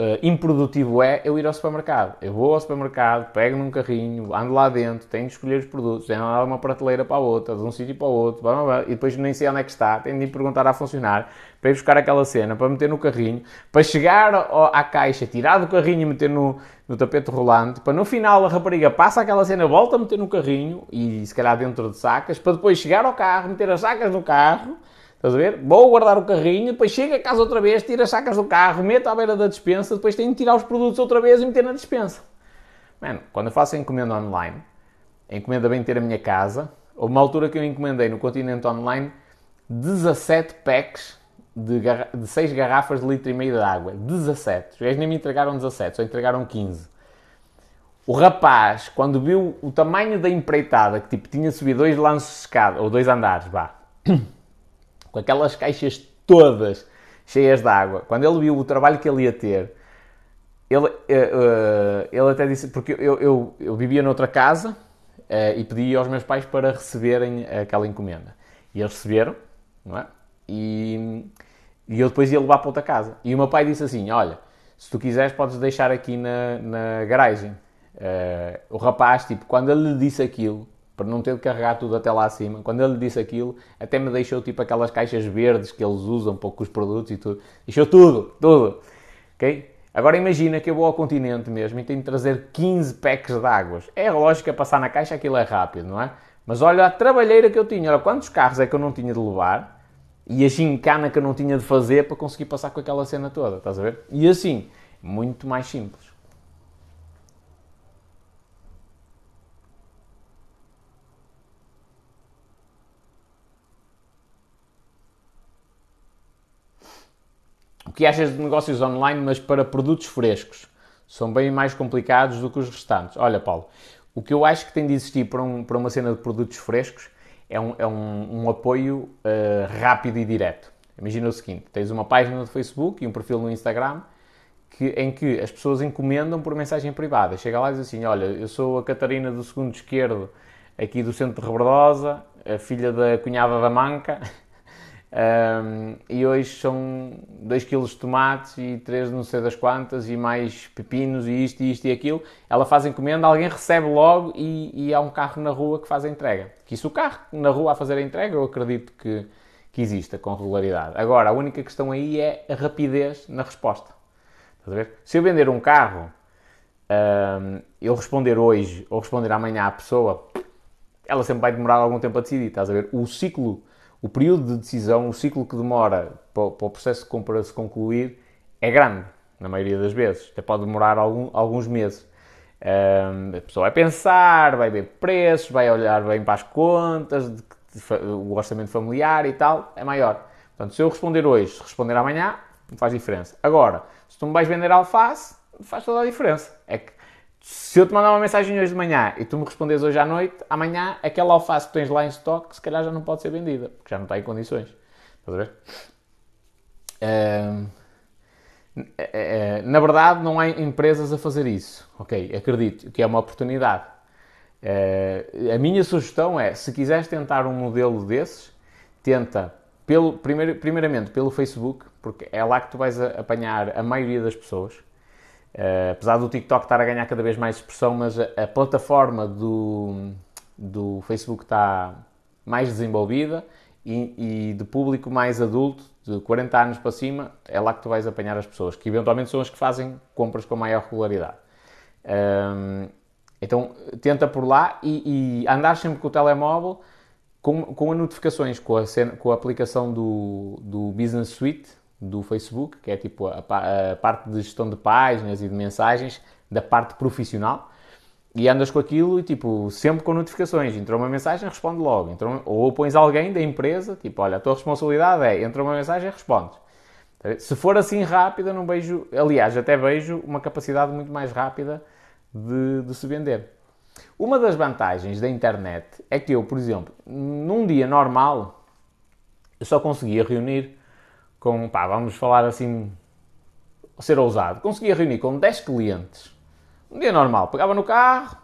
uh, improdutivo é eu ir ao supermercado. Eu vou ao supermercado, pego num carrinho, ando lá dentro, tenho de escolher os produtos, tenho de uma prateleira para a outra, de um sítio para o outro, blá, blá, blá, e depois nem sei onde é que está, tenho de ir perguntar a funcionar para ir buscar aquela cena, para meter no carrinho, para chegar ao, à caixa, tirar do carrinho e meter no, no tapete rolante, para no final a rapariga passa aquela cena, volta a meter no carrinho e se calhar dentro de sacas, para depois chegar ao carro, meter as sacas no carro Estás a ver? Vou guardar o carrinho, depois chego a casa outra vez, tiro as sacas do carro, meto à beira da dispensa, depois tenho de tirar os produtos outra vez e meter na dispensa. Mano, quando eu faço a encomenda online, a encomenda vem ter a minha casa, houve uma altura que eu encomendei no continente online 17 packs de, garra de 6 garrafas de litro e meio de água. 17. Os gajos nem me entregaram 17, só entregaram 15. O rapaz, quando viu o tamanho da empreitada, que tipo tinha subido dois lances de escada, ou dois andares, vá, com aquelas caixas todas cheias de água, quando ele viu o trabalho que ele ia ter, ele, uh, uh, ele até disse, porque eu, eu, eu vivia noutra casa uh, e pedi aos meus pais para receberem aquela encomenda. E eles receberam, não é? E, e eu depois ia levar para outra casa. E o meu pai disse assim: Olha, se tu quiseres, podes deixar aqui na, na garagem. o rapaz, tipo, quando ele lhe disse aquilo, para não ter de carregar tudo até lá acima. Quando ele disse aquilo, até me deixou tipo aquelas caixas verdes que eles usam para os produtos e tudo. Deixou tudo, tudo. Ok? Agora imagina que eu vou ao continente mesmo e tenho de trazer 15 packs de águas. É lógico que passar na caixa aquilo é rápido, não é? Mas olha a trabalheira que eu tinha. Olha quantos carros é que eu não tinha de levar e a gincana que eu não tinha de fazer para conseguir passar com aquela cena toda, estás a ver? E assim, muito mais simples. O que achas de negócios online, mas para produtos frescos? São bem mais complicados do que os restantes. Olha, Paulo, o que eu acho que tem de existir para, um, para uma cena de produtos frescos é um, é um, um apoio uh, rápido e direto. Imagina o seguinte: tens uma página no Facebook e um perfil no Instagram que, em que as pessoas encomendam por mensagem privada. Chega lá e diz assim: Olha, eu sou a Catarina do segundo esquerdo, aqui do centro de Rebordosa, a filha da cunhada da Manca. Um, e hoje são 2 kg de tomates e 3 não sei das quantas e mais pepinos e isto e isto e aquilo. Ela faz encomenda, alguém recebe logo e, e há um carro na rua que faz a entrega. Que isso o carro na rua a fazer a entrega eu acredito que, que exista com regularidade. Agora, a única questão aí é a rapidez na resposta. Se eu vender um carro, um, eu responder hoje ou responder amanhã à pessoa, ela sempre vai demorar algum tempo a decidir. Estás a ver? O ciclo o período de decisão, o ciclo que demora para, o processo de compra se concluir é grande, na maioria das vezes. Até pode demorar algum, alguns meses. Um, a pessoa vai pensar, vai ver preços, vai olhar bem para as contas, de, de, o orçamento familiar e tal, é maior. Portanto, se eu responder hoje, responder amanhã, não faz diferença. Agora, se tu me vais vender alface, faz toda a diferença. É que se eu te mandar uma mensagem hoje de manhã e tu me respondes hoje à noite, amanhã aquela alface que tens lá em estoque, se calhar já não pode ser vendida, porque já não está em condições. Estás a ver? na verdade, não há empresas a fazer isso. Ok, acredito que é uma oportunidade. a minha sugestão é, se quiseres tentar um modelo desses, tenta, pelo, primeiramente pelo Facebook, porque é lá que tu vais apanhar a maioria das pessoas Uh, apesar do TikTok estar a ganhar cada vez mais expressão, mas a, a plataforma do, do Facebook está mais desenvolvida e, e, de público mais adulto de 40 anos para cima, é lá que tu vais apanhar as pessoas, que eventualmente são as que fazem compras com maior regularidade. Um, então, tenta por lá e, e andar sempre com o telemóvel com, com as notificações, com a, com a aplicação do, do Business Suite do Facebook, que é tipo a, a parte de gestão de páginas e de mensagens da parte profissional e andas com aquilo e tipo, sempre com notificações. Entrou uma mensagem, responde logo. Entrou, ou pões alguém da empresa, tipo, olha, a tua responsabilidade é, entrou uma mensagem, respondes. Se for assim rápida, não vejo, aliás, até vejo uma capacidade muito mais rápida de, de se vender. Uma das vantagens da internet é que eu, por exemplo, num dia normal, eu só conseguia reunir com, pá, vamos falar assim, ser ousado, conseguia reunir com 10 clientes um dia normal, pegava no carro,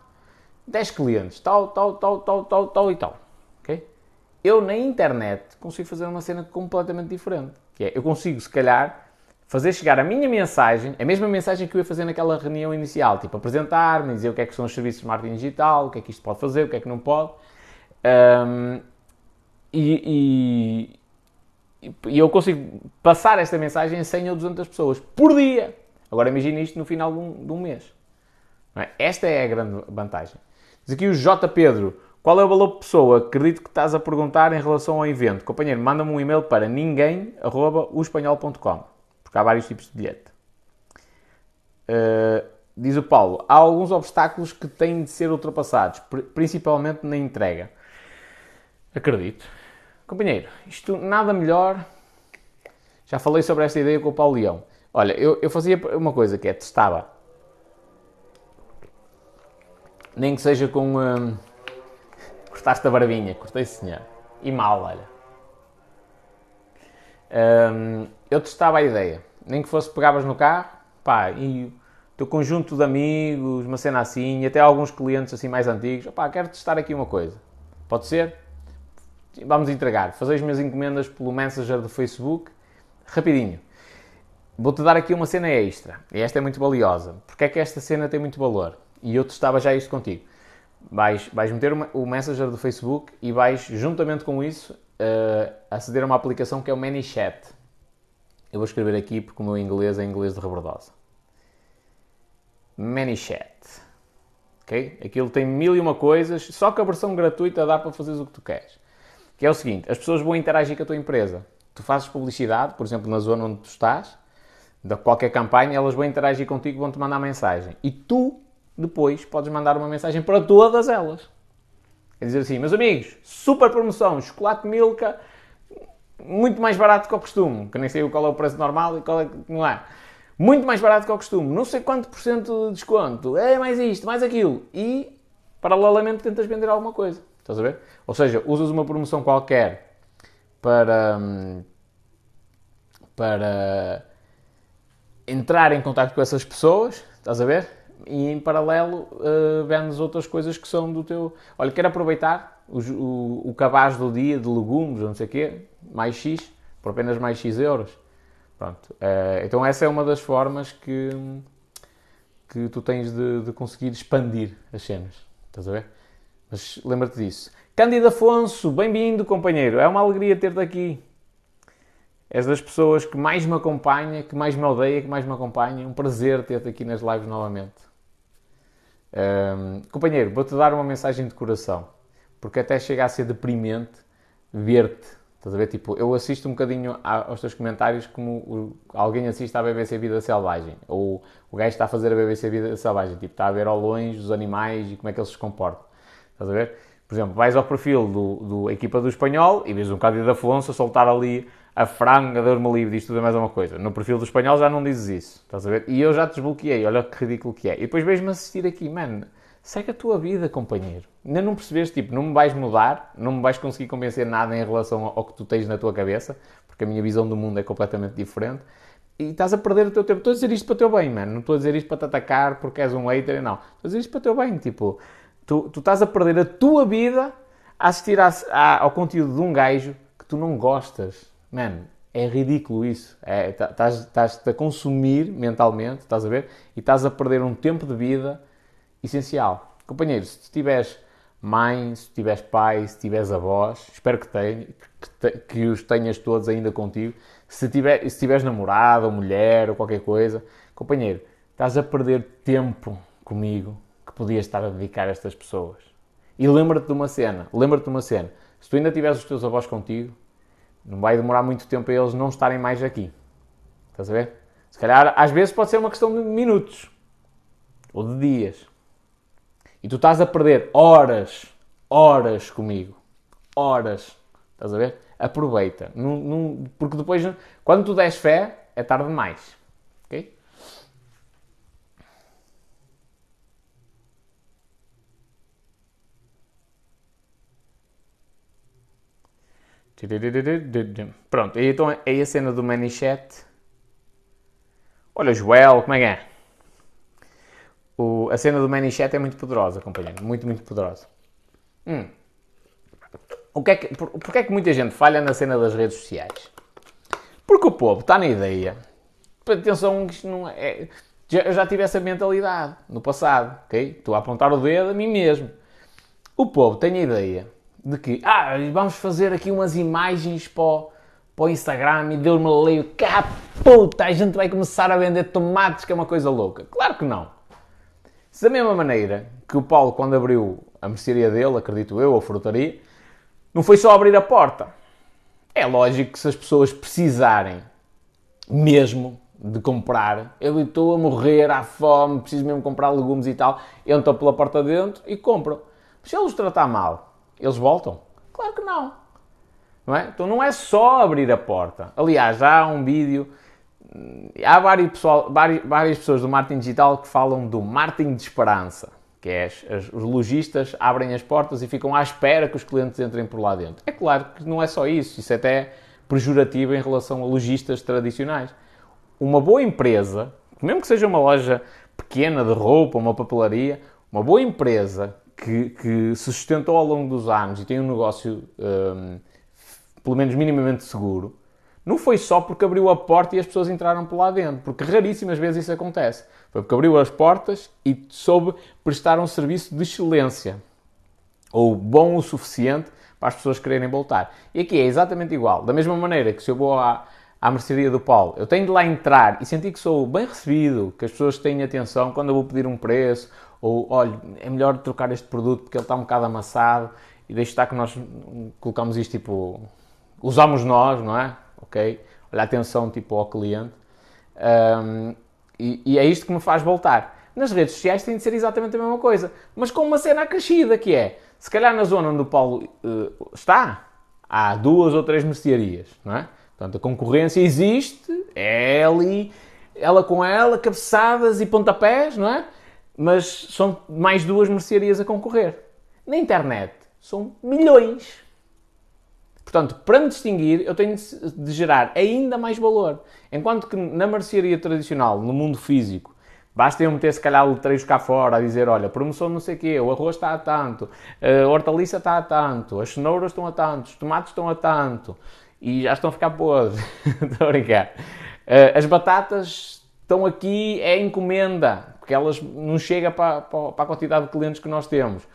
10 clientes, tal, tal, tal, tal, tal, tal e tal. ok? Eu na internet consigo fazer uma cena completamente diferente. Que é, eu consigo, se calhar, fazer chegar a minha mensagem, a mesma mensagem que eu ia fazer naquela reunião inicial, tipo apresentar-me, dizer o que é que são os serviços de marketing digital, o que é que isto pode fazer, o que é que não pode. Um, e, e, eu consigo passar esta mensagem a 100 ou 200 pessoas por dia. Agora imagine isto no final de um, de um mês. É? Esta é a grande vantagem. Diz aqui o J. Pedro. Qual é o valor pessoa? Acredito que estás a perguntar em relação ao evento. Companheiro, manda-me um e-mail para ninguém.uespanhol.com porque há vários tipos de bilhete. Uh, diz o Paulo, há alguns obstáculos que têm de ser ultrapassados, principalmente na entrega. Acredito. Companheiro, isto nada melhor. Já falei sobre esta ideia com o Paulo Leão. Olha, eu, eu fazia uma coisa que é testava nem que seja com. Um, cortaste a barbinha, cortei senhor. E mal, olha. Um, eu testava a ideia. Nem que fosse pegavas no carro, pá, e o teu conjunto de amigos, uma cena assim, e até alguns clientes assim mais antigos, pá, quero testar aqui uma coisa. Pode ser? Vamos entregar. Fazer as minhas encomendas pelo Messenger do Facebook, rapidinho. Vou-te dar aqui uma cena extra. E esta é muito valiosa. Porque é que esta cena tem muito valor? E eu testava já isto contigo. Vais, vais meter o Messenger do Facebook e vais, juntamente com isso, uh, aceder a uma aplicação que é o ManyChat. Eu vou escrever aqui porque o meu inglês é inglês de rebordosa. ManyChat. Ok? Aquilo tem mil e uma coisas, só que a versão gratuita dá para fazeres o que tu queres. Que é o seguinte, as pessoas vão interagir com a tua empresa. Tu fazes publicidade, por exemplo, na zona onde tu estás, de qualquer campanha, elas vão interagir contigo, vão-te mandar mensagem. E tu depois podes mandar uma mensagem para todas elas. Quer dizer assim, meus amigos, super promoção, chocolate Milka, muito mais barato que o costume, que nem sei qual é o preço normal e qual é que não é. Muito mais barato que o costume, não sei quanto por cento de desconto, é mais isto, mais aquilo. E, paralelamente, tentas vender alguma coisa. Estás a ver? Ou seja, usas uma promoção qualquer para, hum, para entrar em contato com essas pessoas, estás a ver? e em paralelo uh, vendes outras coisas que são do teu. Olha, quero aproveitar o, o, o cabaz do dia de legumes, não sei o quê, mais X, por apenas mais X euros. Pronto. Uh, então, essa é uma das formas que, que tu tens de, de conseguir expandir as cenas. Estás a ver? Mas lembra-te disso. Cândido Afonso, bem-vindo, companheiro. É uma alegria ter-te aqui. És das pessoas que mais me acompanha, que mais me odeia, que mais me acompanha. Um prazer ter-te aqui nas lives novamente. Um, companheiro, vou-te dar uma mensagem de coração, porque até chega a ser deprimente ver-te. Estás a ver? Tipo, eu assisto um bocadinho aos teus comentários como alguém assiste à BBC Vida Selvagem, ou o gajo está a fazer a BBC Vida Selvagem, tipo, está a ver ao longe os animais e como é que eles se comportam. Estás a ver? Por exemplo, vais ao perfil do, do equipa do espanhol e vês um Cândido Afonso soltar ali a franga de me livre, diz tudo é mais uma coisa. No perfil do espanhol já não dizes isso, estás a ver? E eu já te desbloqueei, olha que ridículo que é. E depois vejo-me assistir aqui, mano, segue a tua vida, companheiro. Ainda não percebeste, tipo, não me vais mudar, não me vais conseguir convencer nada em relação ao que tu tens na tua cabeça, porque a minha visão do mundo é completamente diferente. E estás a perder o teu tempo. Estou a dizer isto para o teu bem, mano. Não estou a dizer isto para te atacar porque és um hater, não. Estou a dizer isto para o teu bem, tipo... Tu, tu estás a perder a tua vida a assistir a, a, ao conteúdo de um gajo que tu não gostas. Mano, é ridículo isso. É, tá, estás-te a consumir mentalmente, estás a ver? E estás a perder um tempo de vida essencial. Companheiro, se estiveres mãe, se tiveres pai, se tiveres avós, espero que, tenha, que, que, os tenhas todos ainda contigo. Se, tiver, se tiveres namorado, ou mulher, ou qualquer coisa, companheiro, estás a perder tempo comigo podias estar a dedicar a estas pessoas. E lembra-te de uma cena, lembra-te de uma cena. Se tu ainda tiveres os teus avós contigo, não vai demorar muito tempo a eles não estarem mais aqui. Estás a ver? Se calhar, às vezes pode ser uma questão de minutos ou de dias. E tu estás a perder horas, horas comigo. Horas. Estás a ver? Aproveita. Num, num, porque depois, quando tu des fé, é tarde demais. Ok? Pronto, então aí a cena do Manichet. Olha, Joel, como é que é? O, a cena do Manichet é muito poderosa, companheiro. Muito, muito poderosa. Hum. O que é que, por, porque é que muita gente falha na cena das redes sociais? Porque o povo está na ideia. Atenção, isto não é. Já, já tive essa mentalidade no passado, ok? Estou a apontar o dedo a mim mesmo. O povo tem a ideia de que, ah, vamos fazer aqui umas imagens para o, para o Instagram e deu-me leio, que puta, a gente vai começar a vender tomates, que é uma coisa louca. Claro que não. Se da mesma maneira que o Paulo, quando abriu a mercearia dele, acredito eu, a frutaria, não foi só abrir a porta. É lógico que se as pessoas precisarem mesmo de comprar, eu estou a morrer à fome, preciso mesmo comprar legumes e tal, entram pela porta dentro e compram. Mas se ele os tratar mal, eles voltam? Claro que não. não é? Então não é só abrir a porta. Aliás, há um vídeo há várias, pessoal, várias, várias, pessoas do marketing digital que falam do marketing de esperança, que é as, as, os lojistas abrem as portas e ficam à espera que os clientes entrem por lá dentro. É claro que não é só isso, isso é até pejorativo em relação a lojistas tradicionais. Uma boa empresa, mesmo que seja uma loja pequena de roupa, uma papelaria, uma boa empresa que, que se sustentou ao longo dos anos e tem um negócio um, pelo menos minimamente seguro, não foi só porque abriu a porta e as pessoas entraram por lá dentro, porque raríssimas vezes isso acontece. Foi porque abriu as portas e soube prestar um serviço de excelência, ou bom o suficiente para as pessoas quererem voltar. E aqui é exatamente igual. Da mesma maneira que se eu vou à, à mercearia do Paulo, eu tenho de lá entrar e sentir que sou bem recebido, que as pessoas têm atenção quando eu vou pedir um preço, ou olha, é melhor trocar este produto porque ele está um bocado amassado, e deixe estar que nós colocamos isto tipo, usamos nós, não é? ok? Olha atenção tipo ao cliente. Um, e, e, é isto que me faz voltar. Nas redes sociais tem de ser exatamente a mesma coisa, mas com uma cena acrescida que é, se calhar na zona onde o Paulo uh, está, há duas ou três mercearias, não é? Portanto, a concorrência existe, é ali, ela com ela, cabeçadas e pontapés, não é? Mas são mais duas mercearias a concorrer. Na internet são milhões. Portanto, para me distinguir, eu tenho de gerar ainda mais valor. Enquanto que na mercearia tradicional, no mundo físico, basta eu meter se calhar letreiros cá fora a dizer, olha, promoção não sei o quê, o arroz está a tanto, a hortaliça está a tanto, as cenouras estão a tanto, os tomates estão a tanto, e já estão a ficar podres. Estou a brincar. Eh, as batatas estão aqui, é encomenda, porque elas não chegam para, para a quantidade de clientes que nós temos.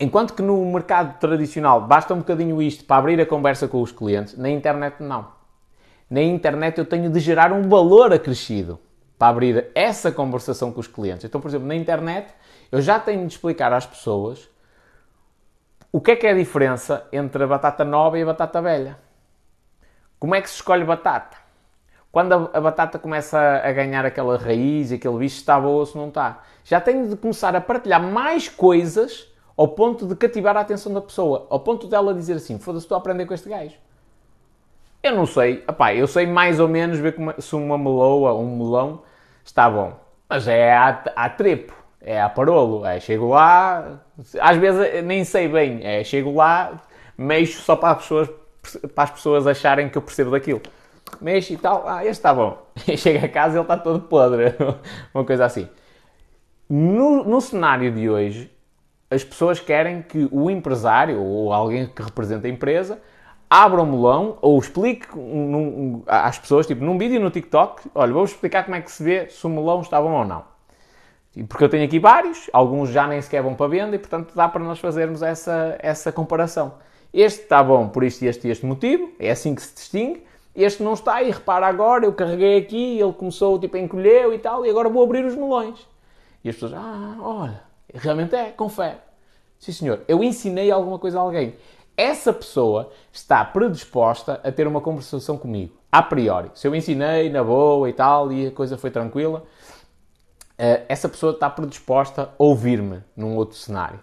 Enquanto que no mercado tradicional basta um bocadinho isto para abrir a conversa com os clientes, na internet não. Na internet eu tenho de gerar um valor acrescido para abrir essa conversação com os clientes. Então, por exemplo, na internet eu já tenho de explicar às pessoas o que é que é a diferença entre a batata nova e a batata velha. Como é que se escolhe batata? Quando a, batata começa a ganhar aquela raiz, aquele bicho, está boa ou se não está. Já tenho de começar a partilhar mais coisas ao ponto de cativar a atenção da pessoa, ao ponto dela dizer assim: foda-se, estou a aprender com este gajo. Eu não sei, epá, eu sei mais ou menos ver como, se uma meloa ou um melão está bom, mas é a, a trepo, é a parolo, é chego lá, às vezes nem sei bem, é chego lá, mexo só para as pessoas, para as pessoas acharem que eu percebo daquilo. Mexo e tal, ah, este está bom. Chega a casa e ele está todo podre, uma coisa assim. No, no cenário de hoje, as pessoas querem que o empresário ou alguém que representa a empresa abra um melão ou explique num, às pessoas, tipo num vídeo no TikTok, olha, vou explicar como é que se vê se o melão está bom ou não. Porque eu tenho aqui vários, alguns já nem sequer vão para venda e, portanto, dá para nós fazermos essa, essa comparação. Este está bom por este, este e este motivo, é assim que se distingue. Este não está e repara agora, eu carreguei aqui, ele começou tipo encolheu e tal, e agora vou abrir os melões. E as pessoas, ah, olha, realmente é, confere. Sim senhor, eu ensinei alguma coisa a alguém. Essa pessoa está predisposta a ter uma conversação comigo, a priori. Se eu ensinei na boa e tal, e a coisa foi tranquila, eh, essa pessoa está predisposta a ouvir-me num outro cenário.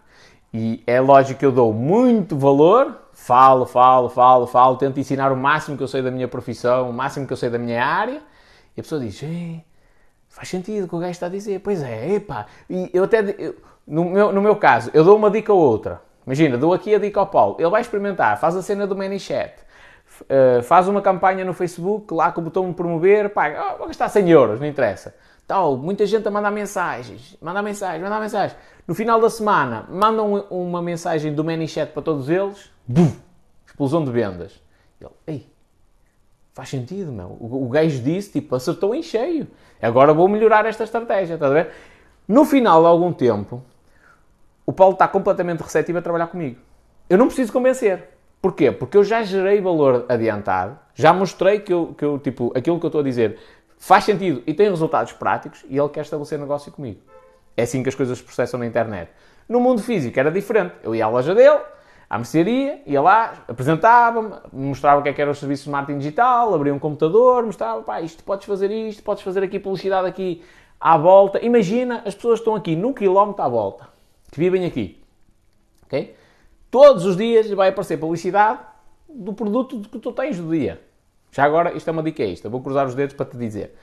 E é lógico que eu dou muito valor, falo, falo, falo, falo, tento ensinar o máximo que eu sei da minha profissão, o máximo que eu sei da minha área, e a pessoa diz: faz sentido o que o gajo está a dizer. Pois é, epá. E eu até, eu, no, meu, no meu caso, eu dou uma dica ou outra. Imagina, dou aqui a dica ao Paulo, ele vai experimentar, faz a cena do ManyChat, uh, faz uma campanha no Facebook, lá com o botão de promover, paga, oh, vou gastar 100 euros, não interessa. Tal, muita gente a mandar mensagens, mandar mensagens, mandar mensagens. No final da semana, mandam uma mensagem do ManyChat para todos eles, buf, explosão de vendas. Ele, ei, faz sentido, meu. O, o gajo disse, tipo, acertou em cheio. Agora vou melhorar esta estratégia, estás a ver? No final de algum tempo, o Paulo está completamente receptivo a trabalhar comigo. Eu não preciso convencer. Porquê? Porque eu já gerei valor adiantado, já mostrei que eu, que eu tipo, aquilo que eu estou a dizer faz sentido e tem resultados práticos e ele quer estabelecer negócio comigo. É assim que as coisas se processam na internet. No mundo físico era diferente. Eu ia à loja dele, à mercearia, ia lá, apresentava-me, mostrava o que, é que era o serviço de marketing digital, abria um computador, mostrava, pá, isto podes fazer isto, podes fazer aqui publicidade aqui à volta. Imagina, as pessoas estão aqui num quilómetro à volta, que vivem aqui. ok? Todos os dias vai aparecer publicidade do produto que tu tens do dia. Já agora, isto é uma dica extra, vou cruzar os dedos para te dizer.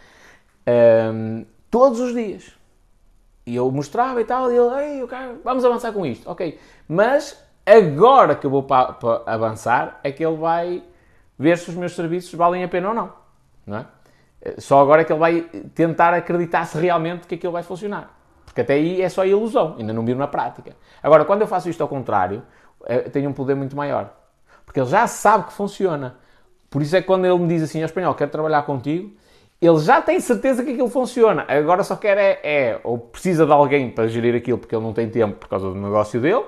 Um, todos os dias. E eu mostrava e tal, e ele, Ei, okay, vamos avançar com isto. Ok, mas agora que eu vou para, para avançar, é que ele vai ver se os meus serviços valem a pena ou não. não é? Só agora é que ele vai tentar acreditar se realmente que aquilo vai funcionar. Porque até aí é só ilusão, ainda não viro na prática. Agora, quando eu faço isto ao contrário, eh, tenho um poder muito maior. Porque ele já sabe que funciona. Por isso é que quando ele me diz assim, ao espanhol, quero trabalhar contigo, ele já tem certeza que aquilo funciona. Agora só quer é, é, ou precisa de alguém para gerir aquilo porque ele não tem tempo por causa do negócio dele,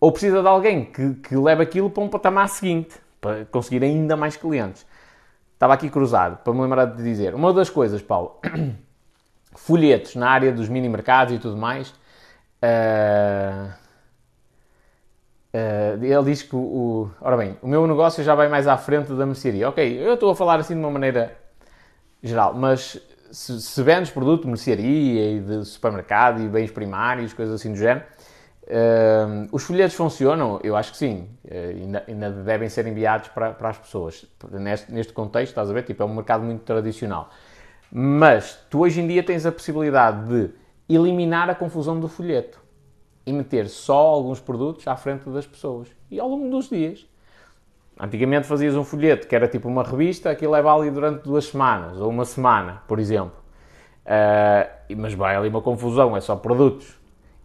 ou precisa de alguém que, que leve aquilo para um patamar seguinte, para conseguir ainda mais clientes. Estava aqui cruzado, para me lembrar de dizer. Uma das coisas, Paulo, folhetos na área dos mini mercados e tudo mais. Uh, uh, ele diz que o, o, Ora bem, o meu negócio já vai mais à frente da mercearia. Ok, eu estou a falar assim de uma maneira geral, mas se, se vendes produto de mercearia e de supermercado e bens primários, coisas assim do género, uh, os folhetos funcionam? Eu acho que sim. Uh, ainda, ainda, devem ser enviados para, para as pessoas. Neste, neste, contexto, estás a ver? Tipo, é um mercado muito tradicional. Mas tu hoje em dia tens a possibilidade de eliminar a confusão do folheto e meter só alguns produtos à frente das pessoas. E ao longo dos dias Antigamente fazias um folheto que era tipo uma revista, aquilo é válido durante duas semanas, ou uma semana, por exemplo. Uh, mas vai ali uma confusão, é só produtos.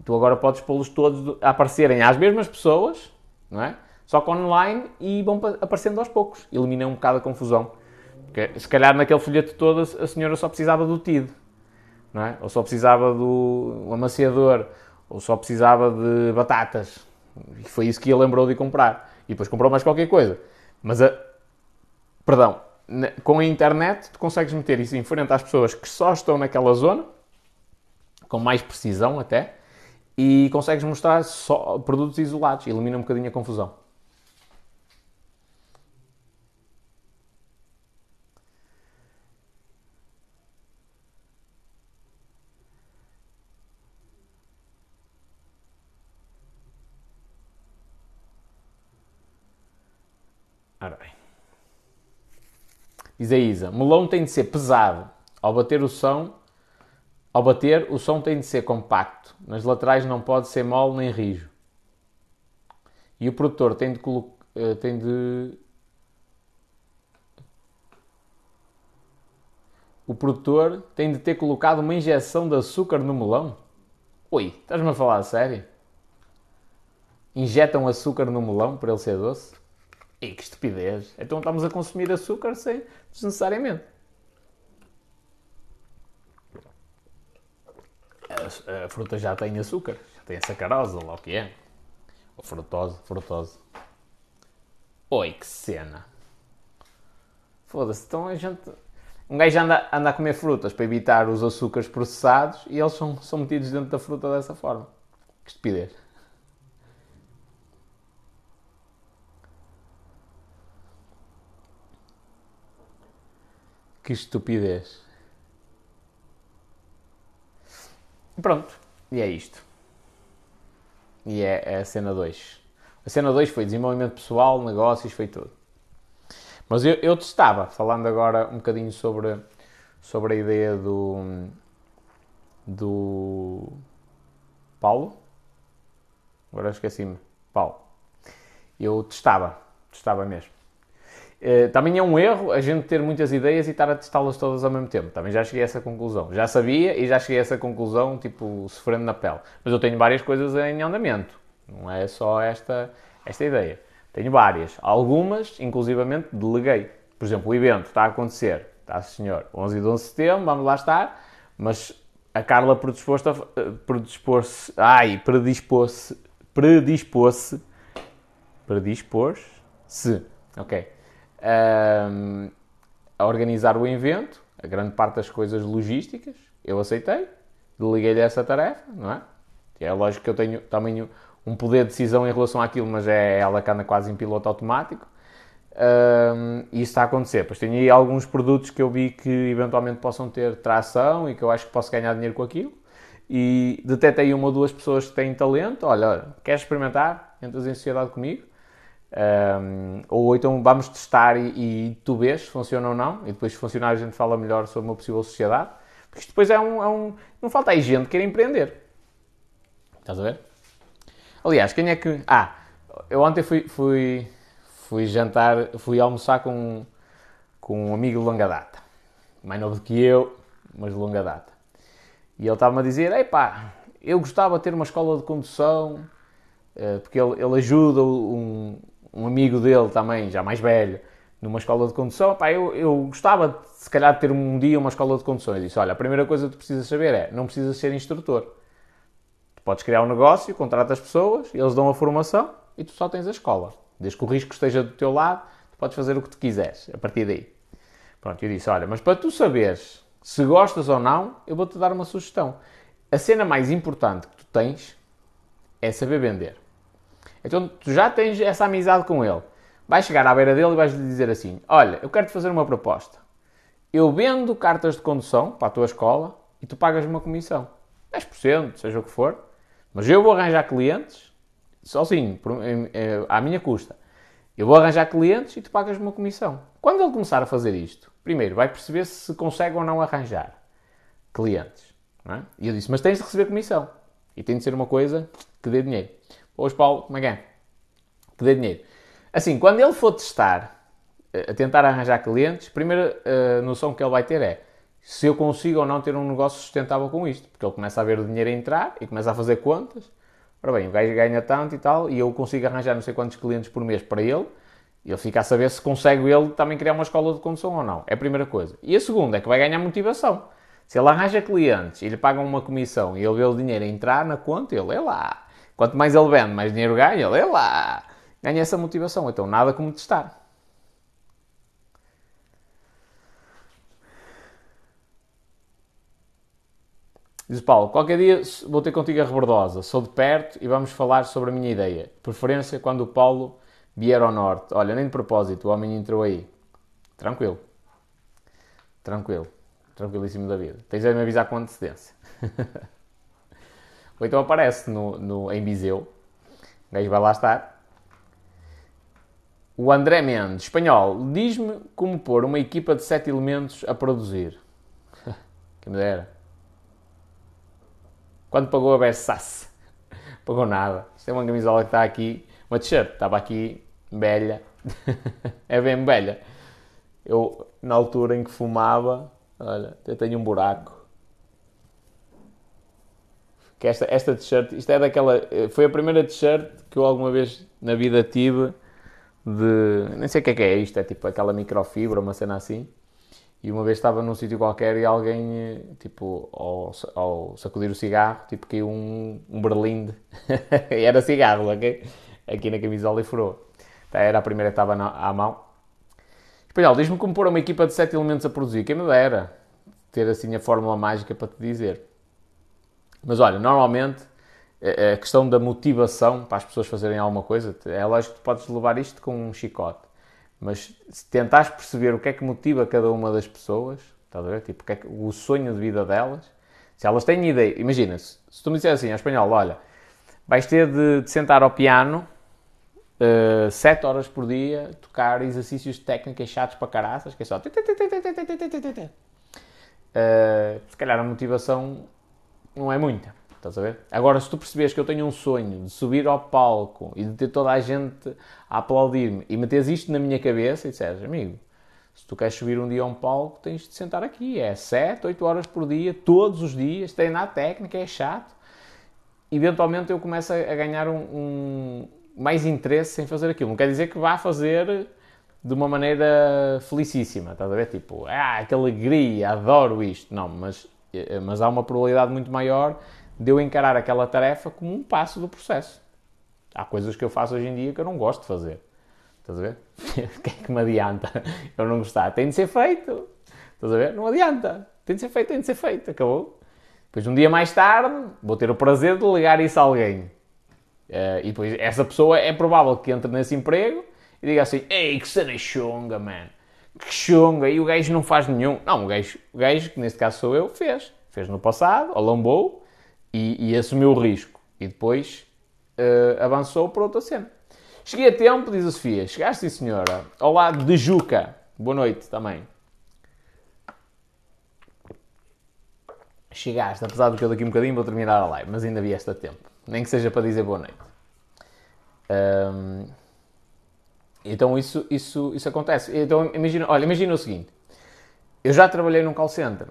Tu agora podes pô-los todos a aparecerem às mesmas pessoas, não é? Só que online e vão aparecendo aos poucos. Elimina um bocado a confusão. Porque se calhar naquele folheto todo a senhora só precisava do TID, não é? Ou só precisava do amaciador, ou só precisava de batatas. E foi isso que ele lembrou de comprar e depois comprou mais qualquer coisa. Mas a. Perdão, com a internet tu consegues meter isso em frente às pessoas que só estão naquela zona, com mais precisão até, e consegues mostrar só produtos isolados, elimina um bocadinho a confusão. Ora bem. Diz a Isa, melão tem de ser pesado. Ao bater o som, ao bater, o som tem de ser compacto. Nas laterais não pode ser mole nem rijo. E o produtor tem de, uh, tem de o produtor tem de ter colocado uma injeção de açúcar no melão? Oi, estás-me a falar a sério? Injetam açúcar no melão para ele ser doce? E que estupidez. Então estamos a consumir açúcar sem desnecessariamente. A fruta já tem açúcar, já tem a sacarose, lá o que é. Ou frutose, frutose. Oi, que cena. Foda-se, então a gente. Um gajo anda, anda a comer frutas para evitar os açúcares processados e eles são, são metidos dentro da fruta dessa forma. Que estupidez. Que estupidez. Pronto, e é isto. E é, é a cena 2. A cena 2 foi desenvolvimento pessoal, negócios, foi tudo. Mas eu, eu testava, falando agora um bocadinho sobre, sobre a ideia do. do. Paulo. Agora esqueci-me. Paulo. Eu testava, testava mesmo. Eh, também é um erro a gente ter muitas ideias e estar a testá-las todas ao mesmo tempo. Também já cheguei a essa conclusão. Já sabia e já cheguei a essa conclusão, tipo, sofrendo na pele. Mas eu tenho várias coisas em andamento. Não é só esta, esta ideia. Tenho várias. Algumas, inclusivamente, deleguei. Por exemplo, o evento está a acontecer. Está, senhor. 11 e 12 de setembro, vamos lá estar. Mas a Carla predispôs-se... Predispôs ai, predispôs-se... Predispôs-se... Predispôs-se... Ok a organizar o evento, a grande parte das coisas logísticas, eu aceitei, deliguei-lhe essa tarefa, não é? É lógico que eu tenho também um poder de decisão em relação àquilo, mas é ela que anda quase em piloto automático. Um, e isso está a acontecer. Pois tenho aí alguns produtos que eu vi que eventualmente possam ter tração e que eu acho que posso ganhar dinheiro com aquilo. E detetei uma ou duas pessoas que têm talento. Olha, olha queres experimentar? Entras em sociedade comigo. Um, ou então vamos testar e, e, tu vês se funciona ou não, e depois se funcionar a gente fala melhor sobre uma possível sociedade, porque isto depois é um, é um Não falta aí gente que quer empreender. Estás a ver? Aliás, quem é que. Ah, eu ontem fui, fui, fui jantar, fui almoçar com, com um amigo de longa data, mais novo do que eu, mas de longa data. E ele estava-me a dizer: Ei pá, eu gostava de ter uma escola de condução, eh, porque ele, ele ajuda um, um amigo dele também, já mais velho, numa escola de condução, pá, eu, eu gostava se calhar de ter um dia uma escola de condução. Eu disse, olha, a primeira coisa que tu precisas saber é, não precisas ser instrutor. Tu podes criar um negócio, contratas pessoas, eles dão a formação e tu só tens a escola. Desde que o risco esteja do teu lado, tu podes fazer o que tu quiseres, a partir daí. Pronto, eu disse, olha, mas para tu saberes se gostas ou não, eu vou-te dar uma sugestão. A cena mais importante que tu tens é saber vender. Então tu já tens essa amizade com ele. Vais chegar à beira dele e vais lhe dizer assim: Olha, eu quero te fazer uma proposta. Eu vendo cartas de condução para a tua escola e tu pagas uma comissão. 10%, seja o que for. Mas eu vou arranjar clientes, sozinho, à minha custa. Eu vou arranjar clientes e tu pagas uma comissão. Quando ele começar a fazer isto, primeiro vai perceber se consegue ou não arranjar clientes. É? E eu disse: Mas tens de receber comissão. E tem de ser uma coisa que dê dinheiro. Hoje, Paulo, como é que é? Dê dinheiro. Assim, quando ele for testar, eh, a tentar arranjar clientes, a primeira uh, noção que ele vai ter é se eu consigo ou não ter um negócio sustentável com isto. Porque ele começa a ver o dinheiro entrar e começa a fazer contas. Ora bem, o gajo ganha tanto e tal, e eu consigo arranjar não sei quantos clientes por mês para ele, e ele fica a saber se consegue ele também criar uma escola de condução ou não. É a primeira coisa. E a segunda é que vai ganhar motivação. Se ele arranja clientes e lhe pagam uma comissão e ele vê o dinheiro entrar na conta, ele é lá. Quanto mais ele vende, mais dinheiro ganha. Ele lá. Ganha essa motivação. Então, nada como testar. Diz Paulo, qualquer dia vou ter contigo a Rebordosa. Sou de perto e vamos falar sobre a minha ideia. Preferência quando o Paulo vier ao norte. Olha, nem de propósito, o homem entrou aí. Tranquilo. Tranquilo. Tranquilíssimo da vida. Tens de me avisar com antecedência. Ou então aparece no, no, em Viseu. O gajo vai lá estar. O André Mendes, espanhol, diz-me como pôr uma equipa de sete elementos a produzir. que me dera. Quanto pagou a Versace? Pagou nada. Isto é uma camisola que está aqui, uma t-shirt, estava aqui, velha. é bem velha. Eu, na altura em que fumava, olha, eu tenho um buraco que esta, esta t-shirt, isto é daquela, foi a primeira t-shirt que eu alguma vez na vida tive de, nem sei o que é que é isto, é tipo aquela microfibra, uma cena assim, E uma vez estava num sítio qualquer e alguém, tipo, ao, ao sacudir o cigarro, tipo, caiu um, um berlinde. era cigarro, ok? Aqui na camisola e furou. Então, era a primeira que estava na, à mão. Espanhol, diz-me como pôr uma equipa de 7 elementos a produzir. Quem me dera ter assim a fórmula mágica para te dizer. Mas olha, normalmente a questão da motivação para as pessoas fazerem alguma coisa, é lógico que tu podes levar isto com um chicote. Mas se tentares perceber o que é que motiva cada uma das pessoas, estás a ver? Tipo, o, é que, o sonho de vida delas, se elas têm ideia, imagina, se, se tu me disseres assim, em espanhol, olha, vais ter de, de sentar ao piano uh, 7 horas por dia, tocar exercícios técnicos chatos para caraças, que é só. Uh, se calhar a motivação não é muita. Estás a ver? Agora, se tu percebes que eu tenho um sonho de subir ao palco e de ter toda a gente a aplaudir-me e meteres isto na minha cabeça e disseres, amigo, se tu queres subir um dia a um palco, tens de sentar aqui. É 7, 8 horas por dia, todos os dias, treinar técnica, é chato. Eventualmente eu começo a ganhar um, um, mais interesse em fazer aquilo. Não quer dizer que vá fazer de uma maneira felicíssima, estás a ver? Tipo, ah, que alegria, adoro isto. Não, mas, mas há uma probabilidade muito maior de eu encarar aquela tarefa como um passo do processo. Há coisas que eu faço hoje em dia que eu não gosto de fazer. Estás a ver? O que é que me adianta eu não gostar? Tem de ser feito. Estás a ver? Não adianta. Tem de ser feito, tem de ser feito. Acabou. Depois, um dia mais tarde, vou ter o prazer de ligar isso a alguém. Uh, e depois, essa pessoa é provável que entre nesse emprego e diga assim: Ei, que cena chunga, man. Que chunga. E o gajo não faz nenhum. Não, o gajo, o gajo, que neste caso sou eu, fez. Fez no passado, alombou e, e assumiu o risco. E depois uh, avançou para outra cena. Cheguei a tempo, diz a Sofia. Chegaste, sim, senhora. Ao lado de Juca. Boa noite também. Chegaste, apesar de que eu daqui um bocadinho vou terminar a live, mas ainda vieste a tempo. Nem que seja para dizer boa noite. Um, então isso, isso, isso acontece. Então imagina, olha, imagina o seguinte. Eu já trabalhei num call center.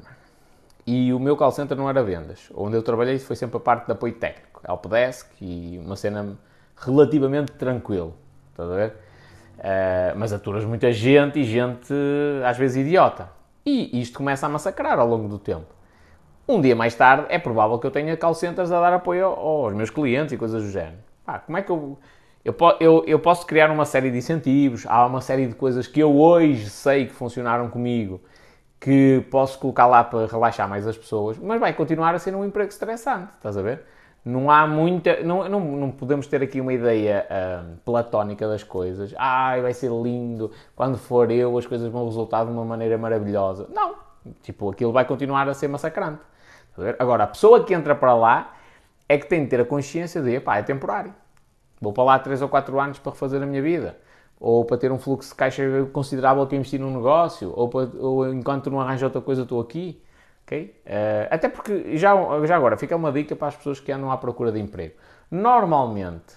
E o meu call center não era vendas. Onde eu trabalhei foi sempre a parte de apoio técnico, helpdesk e uma cena relativamente tranquilo. Estás a ver? Uh, mas aturas muita gente e gente às vezes idiota. E isto começa a massacrar ao longo do tempo. Um dia mais tarde é provável que eu tenha call centers a dar apoio aos meus clientes e coisas do género. Pá, como é que eu, eu, eu, eu posso criar uma série de incentivos? Há uma série de coisas que eu hoje sei que funcionaram comigo que posso colocar lá para relaxar mais as pessoas, mas vai continuar a ser um emprego estressante, estás a ver? Não há muita. Não, não, não podemos ter aqui uma ideia uh, platónica das coisas. Ai, vai ser lindo, quando for eu as coisas vão resultar de uma maneira maravilhosa. Não. Tipo, aquilo vai continuar a ser massacrante. A Agora, a pessoa que entra para lá é que tem de ter a consciência de, pá, é temporário. Vou para lá 3 ou 4 anos para refazer a minha vida ou para ter um fluxo de caixa considerável para investir num negócio, ou, para, ou enquanto não arranja outra coisa estou aqui. Okay? Uh, até porque, já, já agora, fica uma dica para as pessoas que andam à procura de emprego. Normalmente,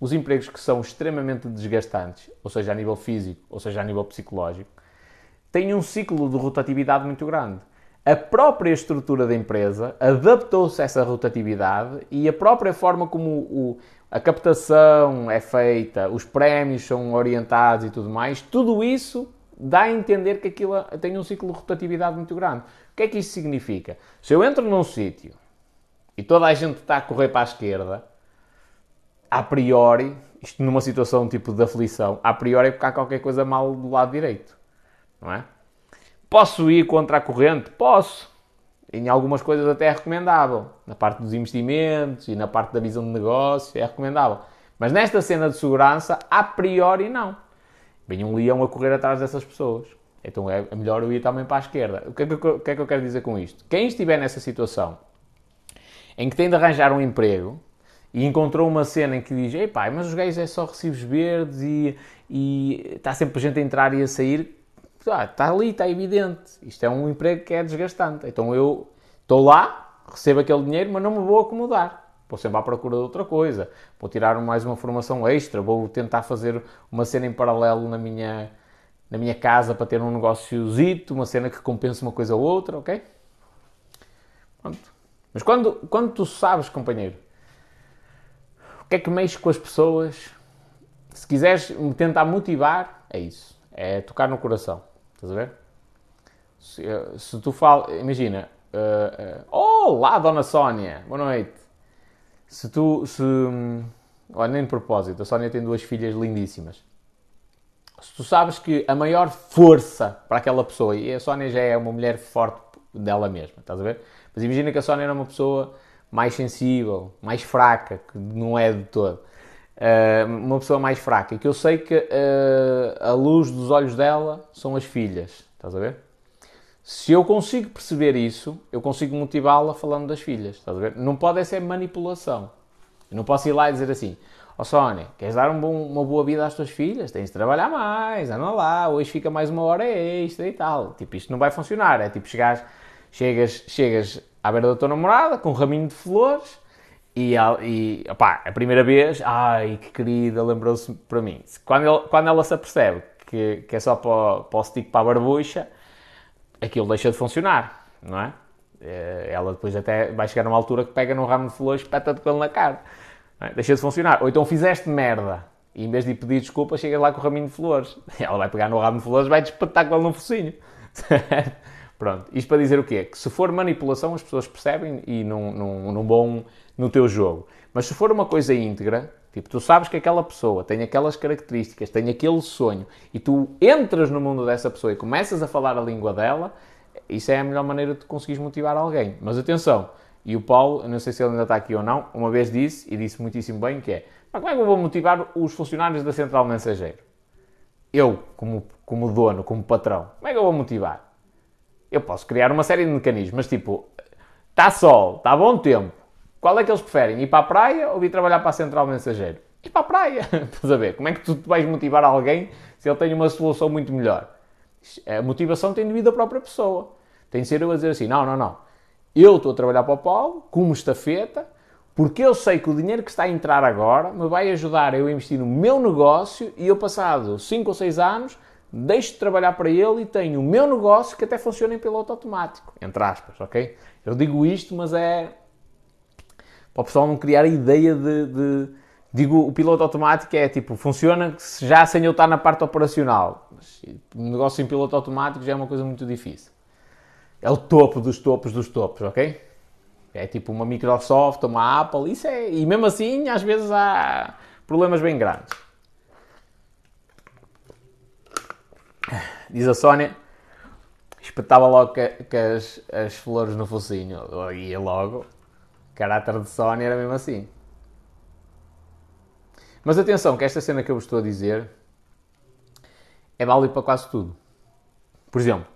os empregos que são extremamente desgastantes, ou seja, a nível físico, ou seja, a nível psicológico, têm um ciclo de rotatividade muito grande. A própria estrutura da empresa adaptou-se a essa rotatividade e a própria forma como o, a captação é feita, os prémios são orientados e tudo mais, tudo isso dá a entender que aquilo tem um ciclo de rotatividade muito grande. O que é que isso significa? Se eu entro num sítio e toda a gente está a correr para a esquerda, a priori, isto numa situação tipo de aflição, a priori é porque há qualquer coisa mal do lado direito, não é? Posso ir contra a corrente? Posso em algumas coisas até é recomendável. Na parte dos investimentos e na parte da visão de negócio é recomendável. Mas nesta cena de segurança, a priori não. Vem um leão a correr atrás dessas pessoas. Então é melhor eu ir também para a esquerda. O que, é que, o que é que eu quero dizer com isto? Quem estiver nessa situação em que tem de arranjar um emprego e encontrou uma cena em que diz: Ei pai, mas os gays é só recibos verdes e, e está sempre gente a entrar e a sair ah, está ali, está evidente. Isto é um emprego que é desgastante. Então eu estou lá, recebo aquele dinheiro, mas não me vou acomodar. Vou sempre à procura de outra coisa. Vou tirar mais uma formação extra, vou tentar fazer uma cena em paralelo na minha, na minha casa para ter um negóciozito, uma cena que compense uma coisa ou outra, ok? Pronto. Mas quando, quando tu sabes, companheiro, o que é que mexe com as pessoas, se quiseres me tentar motivar, é isso. É tocar no coração. Estás a ver? Se, se tu falas, imagina, uh, uh, olá, Dona Sónia, boa noite. Se tu, se, olha, nem de propósito, a Sónia tem duas filhas lindíssimas. Se tu sabes que a maior força para aquela pessoa, e a Sónia já é uma mulher forte dela mesma, estás a ver? Mas imagina que a Sónia era uma pessoa mais sensível, mais fraca, que não é de todo. Uh, uma pessoa mais fraca, que eu sei que uh, a luz dos olhos dela são as filhas, estás a ver? Se eu consigo perceber isso, eu consigo motivá-la falando das filhas, estás a ver? Não pode ser manipulação. Eu não posso ir lá e dizer assim: Ó oh, Sónia, queres dar um bom, uma boa vida às tuas filhas? Tens de trabalhar mais, anda lá, hoje fica mais uma hora extra e tal. Tipo, isto não vai funcionar. É tipo, chegas, chegas, chegas à beira da tua namorada com um raminho de flores e, e opá, a primeira vez, ai que querida, lembrou-se para mim. Quando, ele, quando ela se apercebe que, que é só para, para o stick para a barbucha, aquilo deixa de funcionar, não é? Eh, ela depois até vai chegar numa altura que pega num ramo de flores e espeta-te com ele na cara. É? Deixa de funcionar. Ou então fizeste merda e em vez de pedir desculpa, chegas lá com o raminho de flores. Ela vai pegar no ramo de flores e vai despetar com ele no focinho. Pronto. Isto para dizer o quê? Que se for manipulação, as pessoas percebem e não, não, não vão no teu jogo. Mas se for uma coisa íntegra, tipo, tu sabes que aquela pessoa tem aquelas características, tem aquele sonho, e tu entras no mundo dessa pessoa e começas a falar a língua dela, isso é a melhor maneira de conseguires motivar alguém. Mas atenção, e o Paulo, não sei se ele ainda está aqui ou não, uma vez disse, e disse muitíssimo bem, que é, mas como é que eu vou motivar os funcionários da Central Mensageiro? Eu, como, como dono, como patrão, como é que eu vou motivar? Eu posso criar uma série de mecanismos, mas tipo, está sol, está bom tempo, qual é que eles preferem? Ir para a praia ou vir trabalhar para a Central Mensageiro? Ir para a praia. Estás a ver? Como é que tu vais motivar alguém se ele tem uma solução muito melhor? A motivação tem de vir da própria pessoa. Tem de ser eu a dizer assim: não, não, não. Eu estou a trabalhar para o Paulo, como estafeta, porque eu sei que o dinheiro que está a entrar agora me vai ajudar a eu investir no meu negócio e eu, passado 5 ou 6 anos, deixo de trabalhar para ele e tenho o meu negócio que até funciona em piloto automático. Entre aspas, ok? Eu digo isto, mas é para o pessoal não criar a ideia de, de, Digo, o piloto automático é tipo, funciona já sem eu estar na parte operacional. Um negócio em piloto automático já é uma coisa muito difícil. É o topo dos topos dos topos, ok? É tipo uma Microsoft, uma Apple, isso é. E mesmo assim, às vezes há problemas bem grandes. Diz a Sónia, espetava logo que, que as, as flores no focinho. Ia logo caráter de Sony era mesmo assim. Mas atenção, que esta cena que eu vos estou a dizer é válido para quase tudo. Por exemplo,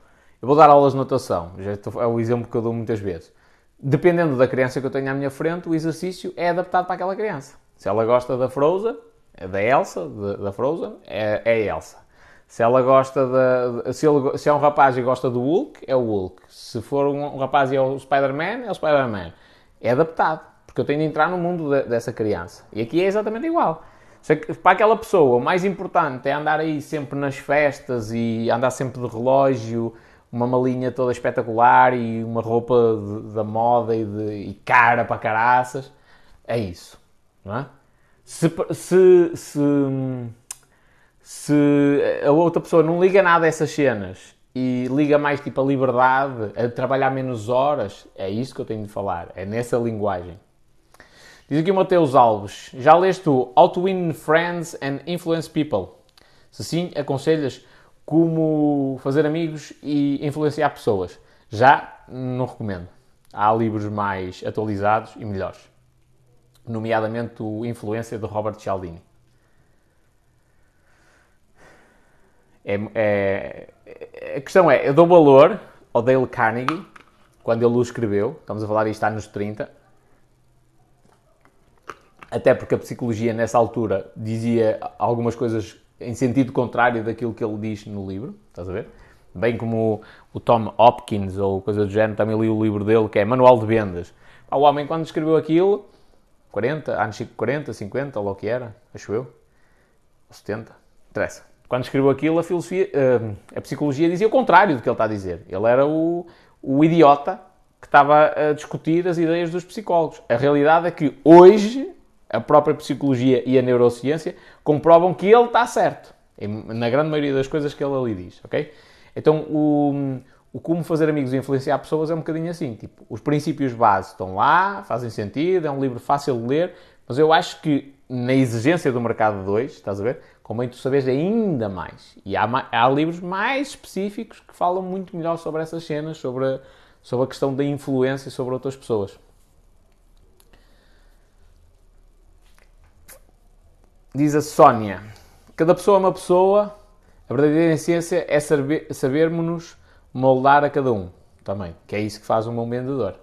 eu vou dar aulas de natação, já estou, é o exemplo que eu dou muitas vezes. Dependendo da criança que eu tenho à minha frente, o exercício é adaptado para aquela criança. Se ela gosta da Frozen, é da Elsa, da Frozen, é, é a Elsa. Se ela gosta da. Se, se é um rapaz e gosta do Hulk, é o Hulk. Se for um, um rapaz e é o Spider-Man, é o Spider-Man é adaptado, porque eu tenho de entrar no mundo de, dessa criança. E aqui é exatamente igual. Para aquela pessoa, o mais importante é andar aí sempre nas festas e andar sempre de relógio, uma malinha toda espetacular e uma roupa da moda e, de, e cara para caraças. É isso, não é? Se, se, se, se a outra pessoa não liga nada a essas cenas e liga mais tipo a liberdade, a trabalhar menos horas, é isso que eu tenho de falar, é nessa linguagem. Diz aqui o Mateus Alves, já leste o How to Win Friends and Influence People? Se sim, aconselhas como fazer amigos e influenciar pessoas? Já não recomendo. Há livros mais atualizados e melhores, nomeadamente o Influência de Robert Cialdini. É, é, a questão é, eu dou valor ao Dale Carnegie, quando ele o escreveu, estamos a falar isto anos 30, até porque a psicologia nessa altura dizia algumas coisas em sentido contrário daquilo que ele diz no livro, estás a ver? Bem como o Tom Hopkins ou coisa do género, também li o livro dele que é Manual de Vendas. O homem quando escreveu aquilo, 40, anos 40, 50, ou o que era, acho eu, ou 70, interessa quando escreveu aquilo, a filosofia, uh, a psicologia dizia o contrário do que ele está a dizer. Ele era o, o idiota que estava a discutir as ideias dos psicólogos. A realidade é que hoje a própria psicologia e a neurociência comprovam que ele está certo, na grande maioria das coisas que ele ali diz, ok? Então o, o como fazer amigos e influenciar pessoas é um bocadinho assim. Tipo, os princípios base estão lá, fazem sentido, é um livro fácil de ler, mas eu acho que na exigência do mercado 2, estás a ver? Convém tu saberes ainda mais. E há, há, livros mais específicos que falam muito melhor sobre essas cenas, sobre a, sobre a questão da influência sobre outras pessoas. Diz a Sónia: Cada pessoa é uma pessoa, a verdadeira essência é saber, sabermos-nos moldar a cada um também, que é isso que faz um bom vendedor.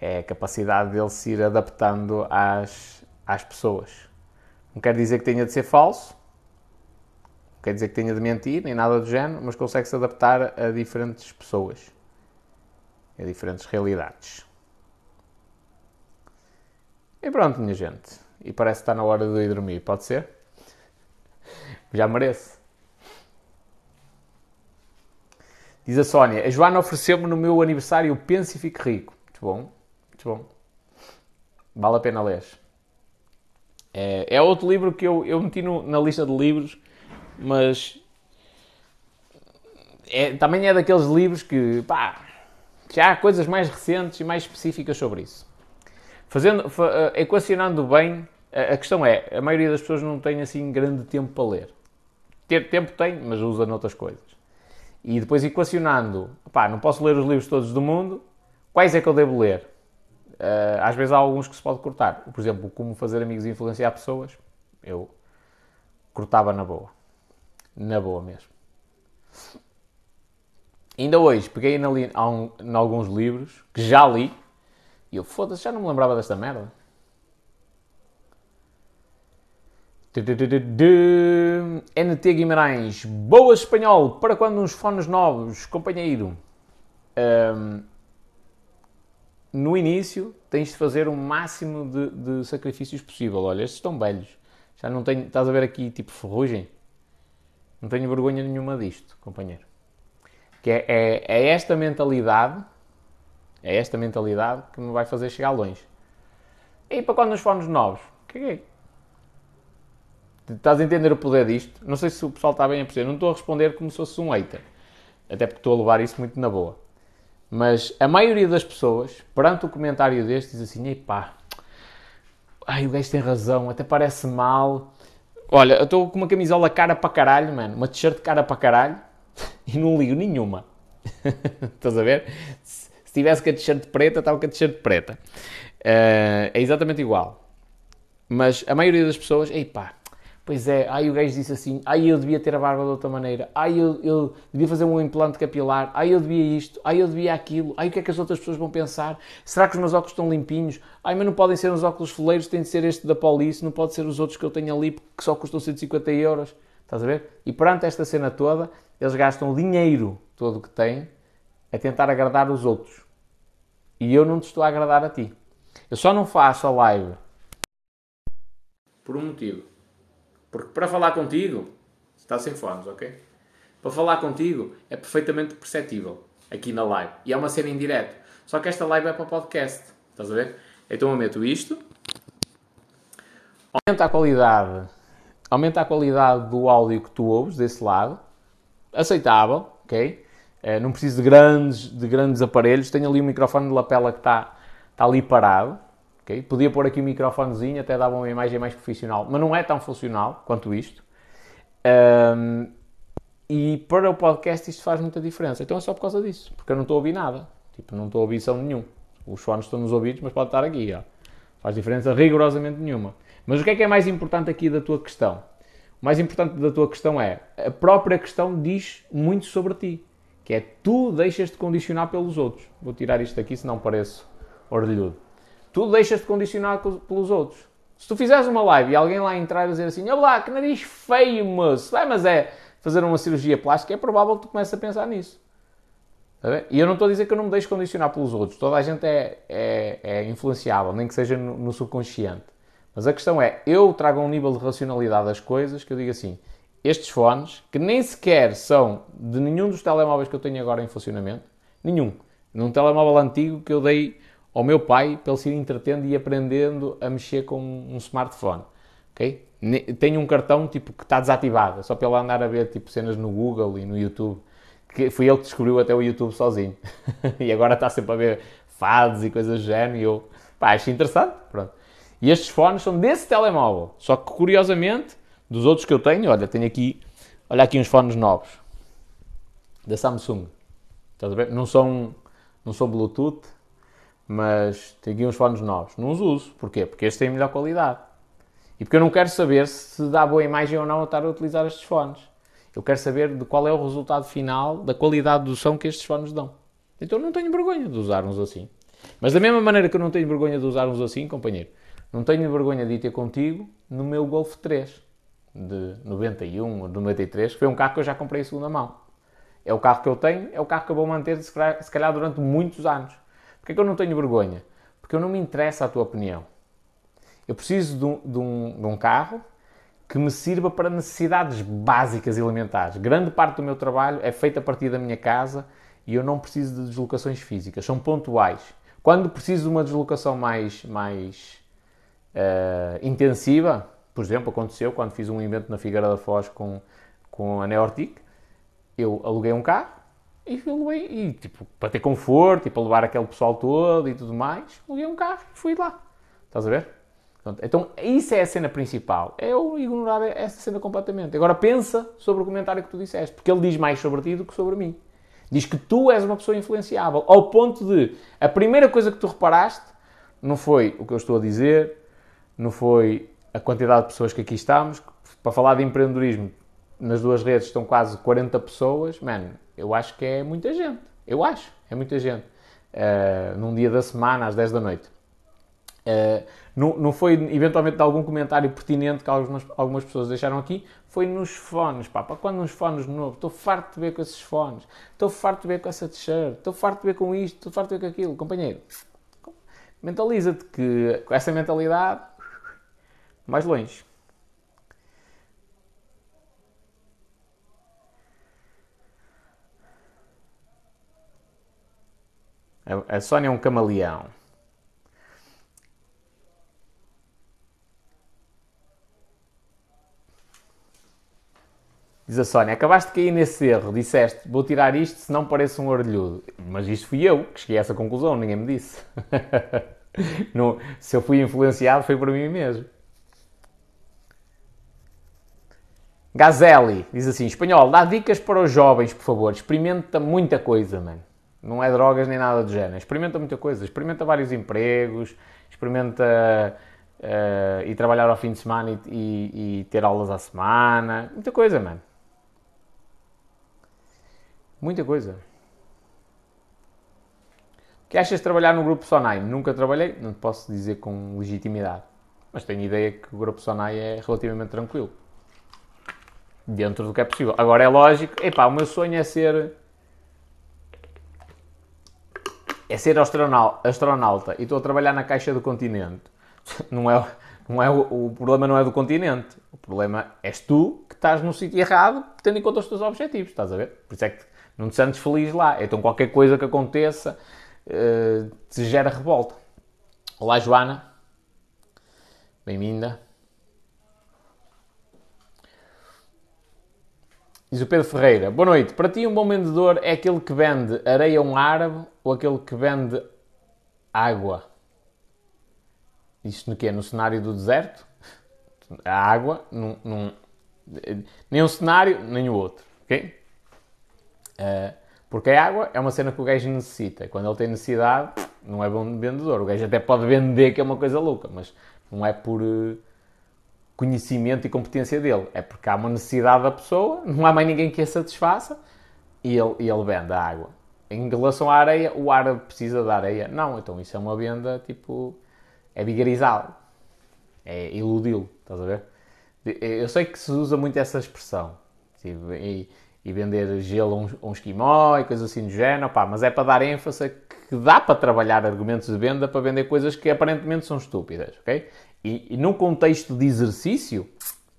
É a capacidade dele se ir adaptando às, às pessoas. Não quer dizer que tenha de ser falso, não quer dizer que tenha de mentir, nem nada do género, mas consegue se adaptar a diferentes pessoas, a diferentes realidades. E pronto, minha gente. E parece que está na hora de ir dormir, pode ser? Já mereço. Diz a Sónia, a Joana ofereceu-me no meu aniversário Pense e Fique Rico. Muito bom, muito bom. Vale a pena ler. É, é outro livro que eu, eu meti no, na lista de livros, mas é, também é daqueles livros que, pá, já há coisas mais recentes e mais específicas sobre isso. Fazendo, eh, equacionando bem, a questão é, a maioria das pessoas não tem assim grande tempo para ler. Tempo tem, mas usa noutras coisas. E depois equacionando, pá, não posso ler os livros todos do mundo, quais é que eu devo ler? Uh, às vezes há alguns que se pode cortar. Por exemplo, como fazer amigos e influenciar pessoas, eu cortava na boa. Na boa mesmo. Ainda hoje peguei em alguns livros que já li e eu foda-se, já não me lembrava desta merda. NT Guimarães, boa espanhol, para quando uns fones novos, companheiro? Um, no início tens de fazer o máximo de, de, sacrifícios possível. Olha, estes estão velhos. Já não tenho, estás a ver aqui tipo ferrugem? Não tenho vergonha nenhuma disto, companheiro. Que é, é, é esta mentalidade, é esta mentalidade que me vai fazer chegar longe. E para quando os fones novos? Que é? Estás a entender o poder disto? Não sei se o pessoal está bem a perceber. Não estou a responder como se fosse um hater. Até porque estou a levar isso muito na boa. Mas a maioria das pessoas, perante o comentário deste, diz assim: epá, ai, o gajo tem razão, até parece mal. Olha, eu estou com uma camisola cara para caralho, mano, uma t-shirt cara para caralho e não ligo nenhuma. Estás a ver? Se, tivesse com a t-shirt preta, estava com a t-shirt preta. Uh, é exatamente igual. Mas a maioria das pessoas, epá, Pois é, aí o gajo disse assim, aí eu devia ter a barba de outra maneira, aí eu, eu, devia fazer um implante capilar, aí eu devia isto, aí eu devia aquilo, aí o que é que as outras pessoas vão pensar? Será que os meus óculos estão limpinhos? Ai, mas não podem ser os óculos foleiros, tem de ser este da Police, não pode ser os outros que eu tenho ali que só custam 150 euros. Estás a ver? E perante esta cena toda, eles gastam o dinheiro todo que têm a tentar agradar os outros. E eu não te estou a agradar a ti. Eu só não faço a live por um motivo porque para falar contigo, está sem fones, ok? Para falar contigo é perfeitamente perceptível aqui na live. E é uma cena em direto. Só que esta live é para podcast. Estás a ver? Então eu meto isto. Aumenta a qualidade. Aumenta a qualidade do áudio que tu ouves desse lado. Aceitável, ok? É, não preciso de grandes, de grandes aparelhos. Tenho ali um microfone de lapela que está, está ali parado. Okay? Podia pôr aqui um microfonezinho, até dava uma imagem mais profissional, mas não é tão funcional quanto isto. Um, e para o podcast isto faz muita diferença. Então é só por causa disso, porque eu não estou a ouvir nada. Tipo, não estou a ouvir som nenhum. Os fones estão nos ouvidos, mas pode estar aqui. Ó. Faz diferença rigorosamente nenhuma. Mas o que é que é mais importante aqui da tua questão? O mais importante da tua questão é a própria questão diz muito sobre ti, que é tu deixas-te condicionar pelos outros. Vou tirar isto aqui, senão pareço orelhudo tu deixas-te condicionar pelos outros. Se tu fizeres uma live e alguém lá entrar e dizer assim, olá, que nariz feio, moço, vai, mas é fazer uma cirurgia plástica, é provável que tu comeces a pensar nisso. E eu não estou a dizer que eu não me deixo condicionar pelos outros. Toda a gente é, é, é influenciável, nem que seja no, no, subconsciente. Mas a questão é, eu trago um nível de racionalidade das coisas que eu digo assim, estes fones, que nem sequer são de nenhum dos telemóveis que eu tenho agora em funcionamento, nenhum. Num telemóvel antigo que eu dei ao meu pai para ele se ir entretendo e aprendendo a mexer com um smartphone. ok? Tenho um cartão tipo que está desativado, é só para ele andar a ver tipo cenas no Google e no YouTube. que fui ele que descobriu até o YouTube sozinho. e agora está sempre a ver fados e coisas do género e eu, pá, acho interessante, pronto. E estes fones são desse telemóvel, só que curiosamente, dos outros que eu tenho, olha, tenho aqui, olha aqui uns fones novos, da Samsung, estás a ver? Não são, não são Bluetooth, mas tenho aqui uns fones novos, não os uso, porquê? Porque estes têm melhor qualidade. E porque eu não quero saber se dá boa imagem ou não a estar a utilizar estes fones. Eu quero saber de qual é o resultado final da qualidade do som que estes fones dão. Então não tenho vergonha de usar uns assim. Mas da mesma maneira que eu não tenho vergonha de usar uns assim, companheiro, não tenho vergonha de ir ter contigo no meu Golf 3 de 91 ou 93, que foi um carro que eu já comprei em segunda mão. É o carro que eu tenho, é o carro que eu vou manter se calhar durante muitos anos. Porquê que eu não tenho vergonha? Porque eu não me interessa a tua opinião. Eu preciso de um, de um, de um carro que me sirva para necessidades básicas e elementares. Grande parte do meu trabalho é feita a partir da minha casa e eu não preciso de deslocações físicas, são pontuais. Quando preciso de uma deslocação mais, mais uh, intensiva, por exemplo, aconteceu quando fiz um evento na Figueira da Foz com, com a Neortic, eu aluguei um carro e fui e, tipo, para ter conforto e para levar aquele pessoal todo e tudo mais, aluguei um carro e fui lá. Estás a ver? Então, isso é a cena principal. É eu ignorar essa cena completamente. Agora pensa sobre o comentário que tu disseste, porque ele diz mais sobre ti do que sobre mim. Diz que tu és uma pessoa influenciável, ao ponto de a primeira coisa que tu reparaste não foi o que eu estou a dizer, não foi a quantidade de pessoas que aqui estamos. Para falar de empreendedorismo, nas duas redes estão quase 40 pessoas. Mano, eu acho que é muita gente. Eu acho, é muita gente. Uh, num dia da semana, às 10 da noite. Uh, não, não foi eventualmente de algum comentário pertinente que algumas, algumas pessoas deixaram aqui, foi nos fones, pá, para quando uns fones novos, estou farto de ver com esses fones, estou farto de ver com essa t-shirt, estou farto de ver com isto, estou farto de ver com aquilo, companheiro, mentaliza-te que com essa mentalidade, mais longe. A Sónia é um camaleão. Diz a Sónia, acabaste de cair nesse erro, disseste, vou tirar isto se não parece um orelhudo. Mas isto fui eu que cheguei a essa conclusão, ninguém me disse. se eu fui influenciado foi por mim mesmo. Gazelli diz assim: espanhol, dá dicas para os jovens, por favor. Experimenta muita coisa, mano. Não é drogas nem nada do género. Experimenta muita coisa. Experimenta vários empregos. Experimenta uh, ir trabalhar ao fim de semana e, e, e ter aulas à semana. Muita coisa, mano. Muita coisa. O que achas de trabalhar no grupo Sonai? Nunca trabalhei, não posso dizer com legitimidade. Mas tenho ideia que o grupo Sonai é relativamente tranquilo. Dentro do que é possível. Agora é lógico, epá, o meu sonho é ser. É ser astronauta, e estou a trabalhar na Caixa do Continente. Não é, não é, o problema não é do continente. O problema és tu que estás no sítio errado, tendo em conta os teus objetivos. Estás a ver? Por isso é que não te sentes feliz lá. Então qualquer coisa que aconteça uh, te gera revolta. Olá, Joana. Bem-vinda. Diz o Pedro Ferreira. Boa noite. Para ti, um bom vendedor é aquele que vende areia a um árabe ou aquele que vende água? Isto no quê? No cenário do deserto? A água, num, num, nem um cenário, nem o outro. Ok? Uh, porque a água é uma cena que o gajo necessita. Quando ele tem necessidade, não é bom vendedor. O gajo até pode vender, que é uma coisa louca, mas não é por uh, conhecimento e competência dele. É porque há uma necessidade da pessoa, não há mais ninguém que a satisfaça e ele, e ele vende a água. Em relação à areia, o árabe precisa da areia. Não, então isso é uma venda tipo. É vigarizá-lo. É iludi-lo, estás a ver? Eu sei que se usa muito essa expressão. Tipo, e, e vender gelo a um, um esquimó e coisas assim do género, pá, mas é para dar ênfase que dá para trabalhar argumentos de venda para vender coisas que aparentemente são estúpidas, ok? E, e num contexto de exercício,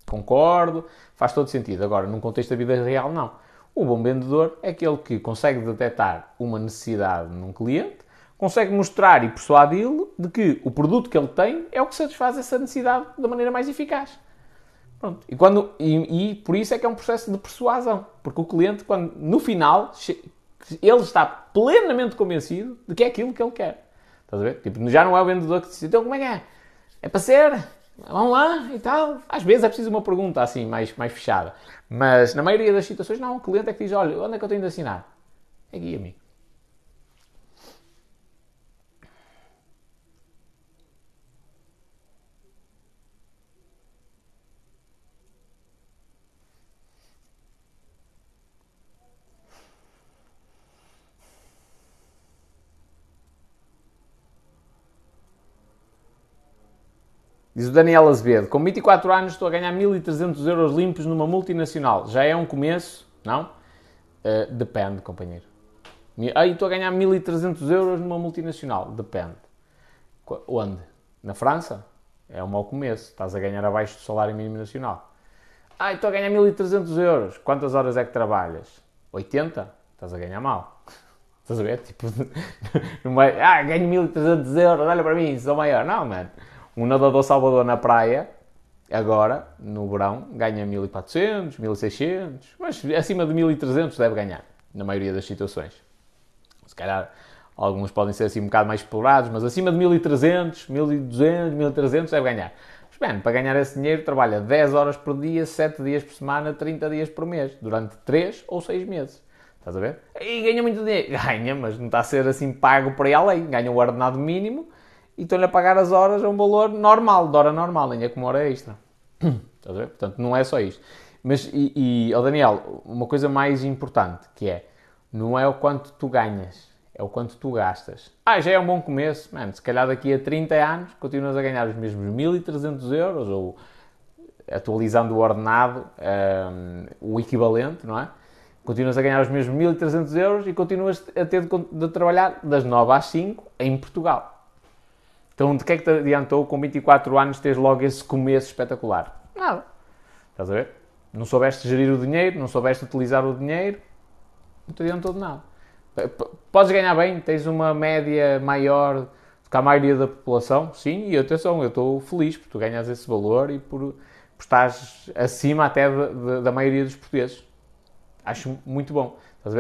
concordo, faz todo sentido. Agora, num contexto da vida real, não. O bom vendedor é aquele que consegue detectar uma necessidade num cliente, consegue mostrar e persuadi-lo de que o produto que ele tem é o que satisfaz essa necessidade da maneira mais eficaz. Pronto. E, quando, e, e, por isso é que é um processo de persuasão. Porque o cliente, quando, no final, ele está plenamente convencido de que é aquilo que ele quer. Estás a ver? Tipo, já não é o vendedor que diz, então como é que é? É para ser? Vamos lá e tal. Às vezes é preciso uma pergunta assim, mais, mais fechada. Mas na maioria das situações, não. O cliente é que diz, olha, onde é que eu tenho de assinar? É amigo. Diz o Daniel Azevedo, com 24 anos estou a ganhar 1.300 euros limpos numa multinacional. Já é um começo? Não? Uh, depende, companheiro. Aí estou a ganhar 1.300 euros numa multinacional. Depende. Onde? Na França? É um mau começo. Estás a ganhar abaixo do salário mínimo nacional. Ah, estou a ganhar 1.300 euros. Quantas horas é que trabalhas? 80? Estás a ganhar mal. Estás a ver? Tipo, ah, ganho 1.300 euros, olha para mim, sou maior. Não, mano. Um nadador Salvador na praia, agora, no verão, ganha 1400, 1600, mas acima de 1300 deve ganhar, na maioria das situações. Se calhar alguns podem ser assim um bocado mais explorados, mas acima de 1300, 1200, 1300 deve ganhar. Mas, bem, para ganhar esse dinheiro, trabalha 10 horas por dia, 7 dias por semana, 30 dias por mês, durante 3 ou 6 meses. Estás a ver? E ganha muito dinheiro. Ganha, mas não está a ser assim pago por aí além. Ganha o ordenado mínimo e estão-lhe a pagar as horas a um valor normal, de hora normal, é como hora extra. Estás a ver? Portanto, não é só isto. Mas, e, e oh Daniel, uma coisa mais importante, que é, não é o quanto tu ganhas, é o quanto tu gastas. Ah, já é um bom começo, mano, se calhar daqui a 30 anos continuas a ganhar os mesmos 1.300 euros, ou atualizando o ordenado, um, o equivalente, não é? Continuas a ganhar os mesmos 1.300 euros e continuas a ter de, de trabalhar das 9 às 5 em Portugal. Então, de que é que te adiantou com 24 anos teres logo esse começo espetacular? Nada. Estás a ver? Não soubeste gerir o dinheiro, não soubeste utilizar o dinheiro, não te adiantou de nada. Podes ganhar bem, tens uma média maior do que a maioria da população, sim, e atenção, eu estou feliz por tu ganhas esse valor e por, por estás acima até de, de, da maioria dos portugueses. Acho muito bom.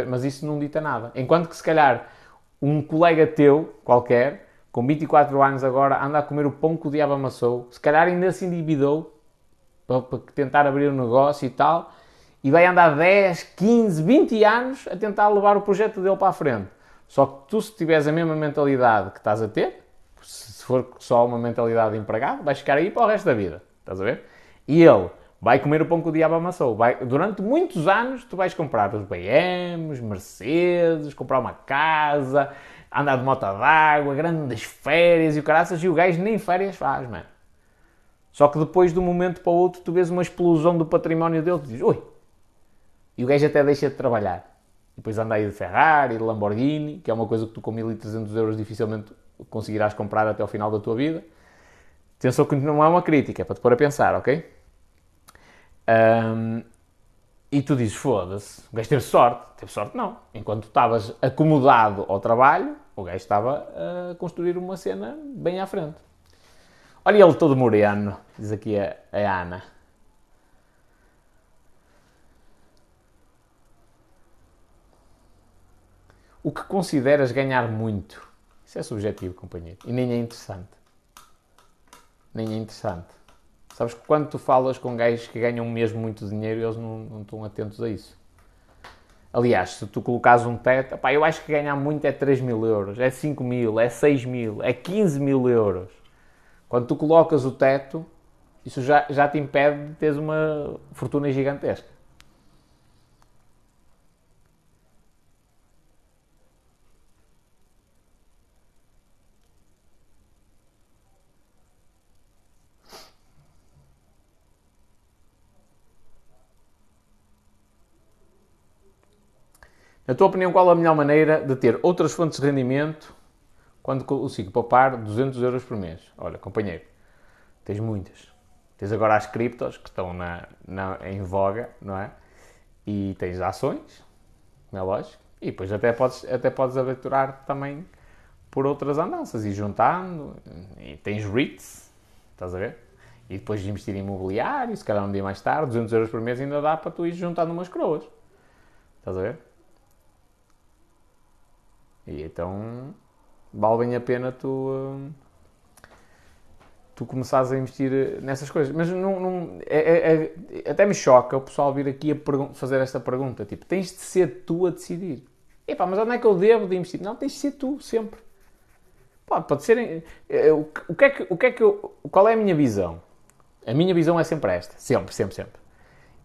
Mas isso não dita nada. Enquanto que se calhar um colega teu, qualquer, com 24 anos agora, anda a comer o pão que o diabo amassou, se calhar ainda se endividou para, tentar abrir um negócio e tal, e vai andar 10, 15, 20 anos a tentar levar o projeto dele para a frente. Só que tu, se tiveres a mesma mentalidade que estás a ter, se for só uma mentalidade de empregado, vais ficar aí para o resto da vida. Estás a ver? E ele vai comer o pão que o diabo amassou. Vai, durante muitos anos, tu vais comprar os BMs, Mercedes, comprar uma casa, andar de moto d'água, grandes férias e o caraças, e o gajo nem férias faz, mano. Só que depois de um momento para o outro tu vês uma explosão do património dele e dizes, ui, e o gajo até deixa de trabalhar. Depois anda aí de Ferrari, de Lamborghini, que é uma coisa que tu com 1300 euros dificilmente conseguirás comprar até ao final da tua vida. Atenção que não é uma crítica, é para te pôr a pensar, ok? Um, e tu dizes, foda-se, o gajo teve sorte. Teve sorte não. Enquanto estavas acomodado ao trabalho, o gajo estava a construir uma cena bem à frente. Olha ele todo moreno, diz aqui a, a Ana. O que consideras ganhar muito? Isso é subjetivo, companheiro. E nem é interessante. Nem é interessante. Sabes que quando tu falas com gajos que ganham mesmo muito dinheiro, eles não, não estão atentos a isso. Aliás, se tu colocares um teto, pá, eu acho que ganhar muito é 3 mil euros, é 5 mil, é 6 mil, é 15 mil euros. Quando tu colocas o teto, isso já, já te impede de teres uma fortuna gigantesca. Na tua opinião, qual a melhor maneira de ter outras fontes de rendimento quando consigo poupar 200 euros por mês? Olha, companheiro, tens muitas. Tens agora as criptos que estão na, na, em voga, não é? E tens ações, não é lógico. E depois até podes, até podes aventurar também por outras andanças e juntando. E tens REITs, estás a ver? E depois de investir em imobiliário, se calhar um dia mais tarde, 200 euros por mês ainda dá para tu ir juntando umas coroas. Estás a ver? E então vale bem a pena tu, uh, tu começares a investir nessas coisas. Mas não, não é, é, é, até me choca o pessoal vir aqui a fazer esta pergunta: tipo, tens de ser tu a decidir. Epá, mas onde é que eu devo de investir? Não, tens de ser tu, sempre. Pode, pode ser. Eh, o, que é que, o que é que eu, qual é a minha visão? A minha visão é sempre esta. Sempre, sempre, sempre.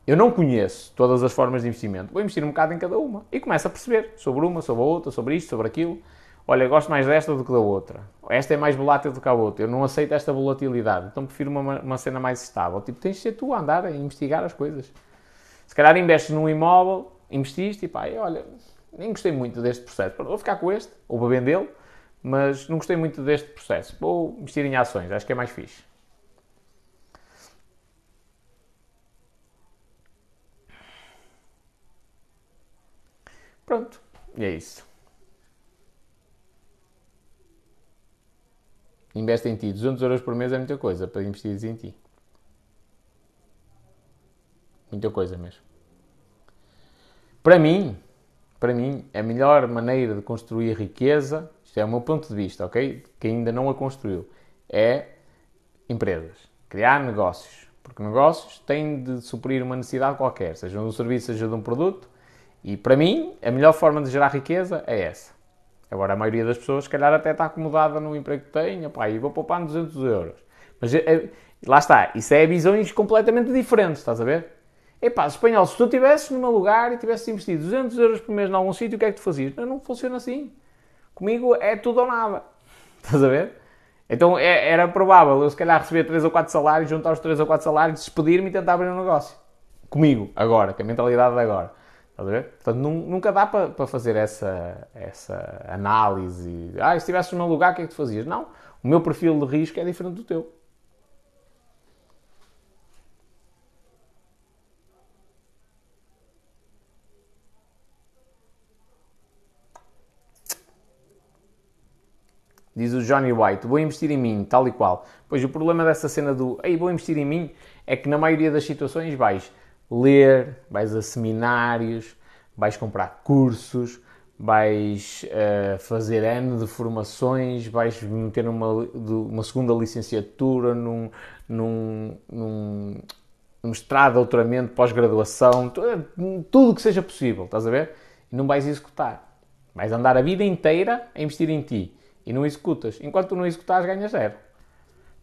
Eu não conheço todas as formas de investimento. Vou investir um bocado em cada uma. E começo a perceber sobre uma, sobre a outra, sobre isto, sobre aquilo. Olha, gosto mais desta do que da outra. Esta é mais volátil do que a outra. Eu não aceito esta volatilidade. Então prefiro uma, uma cena mais estável. Tipo, tens de ser tu a andar a investigar as coisas. Se calhar investes num imóvel, investiste e pá, olha, nem gostei muito deste processo. Vou ficar com este, ou vou vendê-lo, mas não gostei muito deste processo. Vou investir em ações, acho que é mais fixe. Pronto, e é isso. Investe em ti. 200 euros por mês é muita coisa para investir em ti. Muita coisa mesmo. Para mim, para mim, a melhor maneira de construir riqueza, isto é o meu ponto de vista, ok? Que ainda não a construiu, é empresas. Criar negócios. Porque negócios têm de suprir uma necessidade qualquer, seja de um serviço, seja de um produto. E para mim, a melhor forma de gerar riqueza é essa. Agora, a maioria das pessoas, se calhar, até está acomodada no emprego que tem, e vou poupar 200 euros. Mas é, lá está, isso é visões completamente diferentes, estás a ver? Epá, espanhol, se tu estivesses num lugar e tivesses investido 200 euros por mês em algum sítio, o que é que tu fazias? Não, não funciona assim. Comigo é tudo ou nada. Estás a ver? Então é, era provável eu, se calhar, receber 3 ou 4 salários, juntar os 3 ou 4 salários, despedir-me e tentar abrir um negócio. Comigo, agora, com a mentalidade de agora. Portanto, nunca dá para, para fazer essa, essa análise. Ah, se estivesses num lugar, o que é que tu fazias? Não. O meu perfil de risco é diferente do teu. Diz o Johnny White, vou investir em mim, tal e qual. Pois o problema dessa cena do ei, vou investir em mim é que na maioria das situações vais ler, vais a seminários, vais comprar cursos, vais uh, fazer N de formações, vais meter uma, uma segunda licenciatura, num, num, num mestrado, doutoramento, pós-graduação, tudo o que seja possível, estás a ver? E não vais executar. Vais andar a vida inteira a investir em ti e não executas. Enquanto tu não executares, ganhas zero.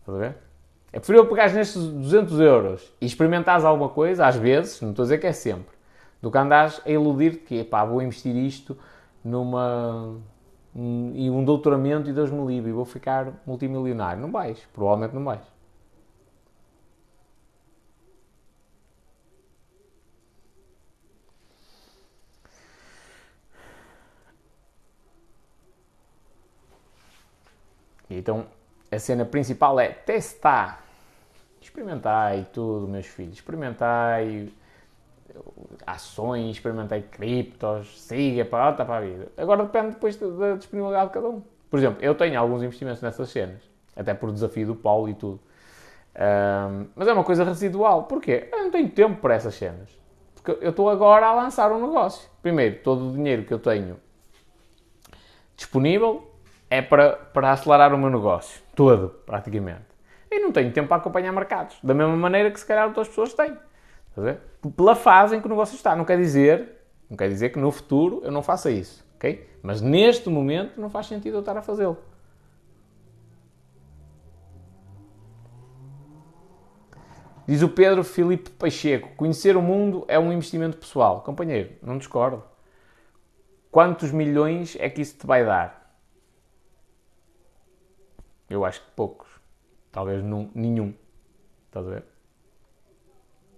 Estás a ver? É preferível pegares nestes 200 euros e experimentares alguma coisa, às vezes, não estou a dizer que é sempre, do que andares a iludir que, pá, vou investir isto numa... Um, e um doutoramento e Deus me livre e vou ficar multimilionário. Não vais, provavelmente não vais. Então, a cena principal é testar. Experimentai tudo, meus filhos. Experimentai ações, experimentai criptos, siga para alta para a vida. Agora depende depois da disponibilidade de cada um. Por exemplo, eu tenho alguns investimentos nessas cenas, até por desafio do Paulo e tudo. Um, mas é uma coisa residual. Porquê? Eu não tenho tempo para essas cenas. Porque eu estou agora a lançar um negócio. Primeiro, todo o dinheiro que eu tenho disponível é para, para acelerar o meu negócio. Todo, praticamente. E não tenho tempo para acompanhar mercados. Da mesma maneira que se calhar outras pessoas têm. Pela fase em que o negócio está. Não quer dizer, não quer dizer que no futuro eu não faça isso. ok? Mas neste momento não faz sentido eu estar a fazê-lo. Diz o Pedro Filipe Pacheco: conhecer o mundo é um investimento pessoal. Companheiro, não discordo. Quantos milhões é que isso te vai dar? Eu acho que poucos. Talvez nenhum. Estás a ver?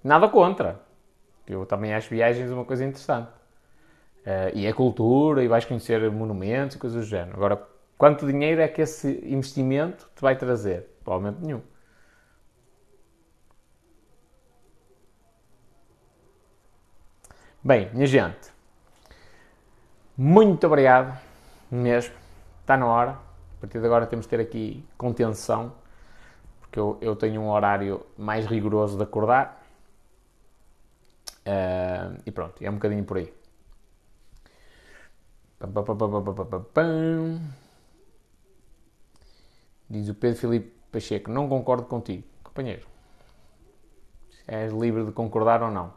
Nada contra. Eu também acho viagens uma coisa interessante. Uh, e é cultura, e vais conhecer monumentos e coisas do género. Agora, quanto dinheiro é que esse investimento te vai trazer? Provavelmente nenhum. Bem, minha gente, muito obrigado mesmo. Está na hora partir de agora temos de ter aqui contenção, que eu, eu tenho um horário mais rigoroso de acordar. Uh, e pronto, é um bocadinho por aí. Diz o Pedro Filipe Pacheco, não concordo contigo, companheiro. És livre de concordar ou não.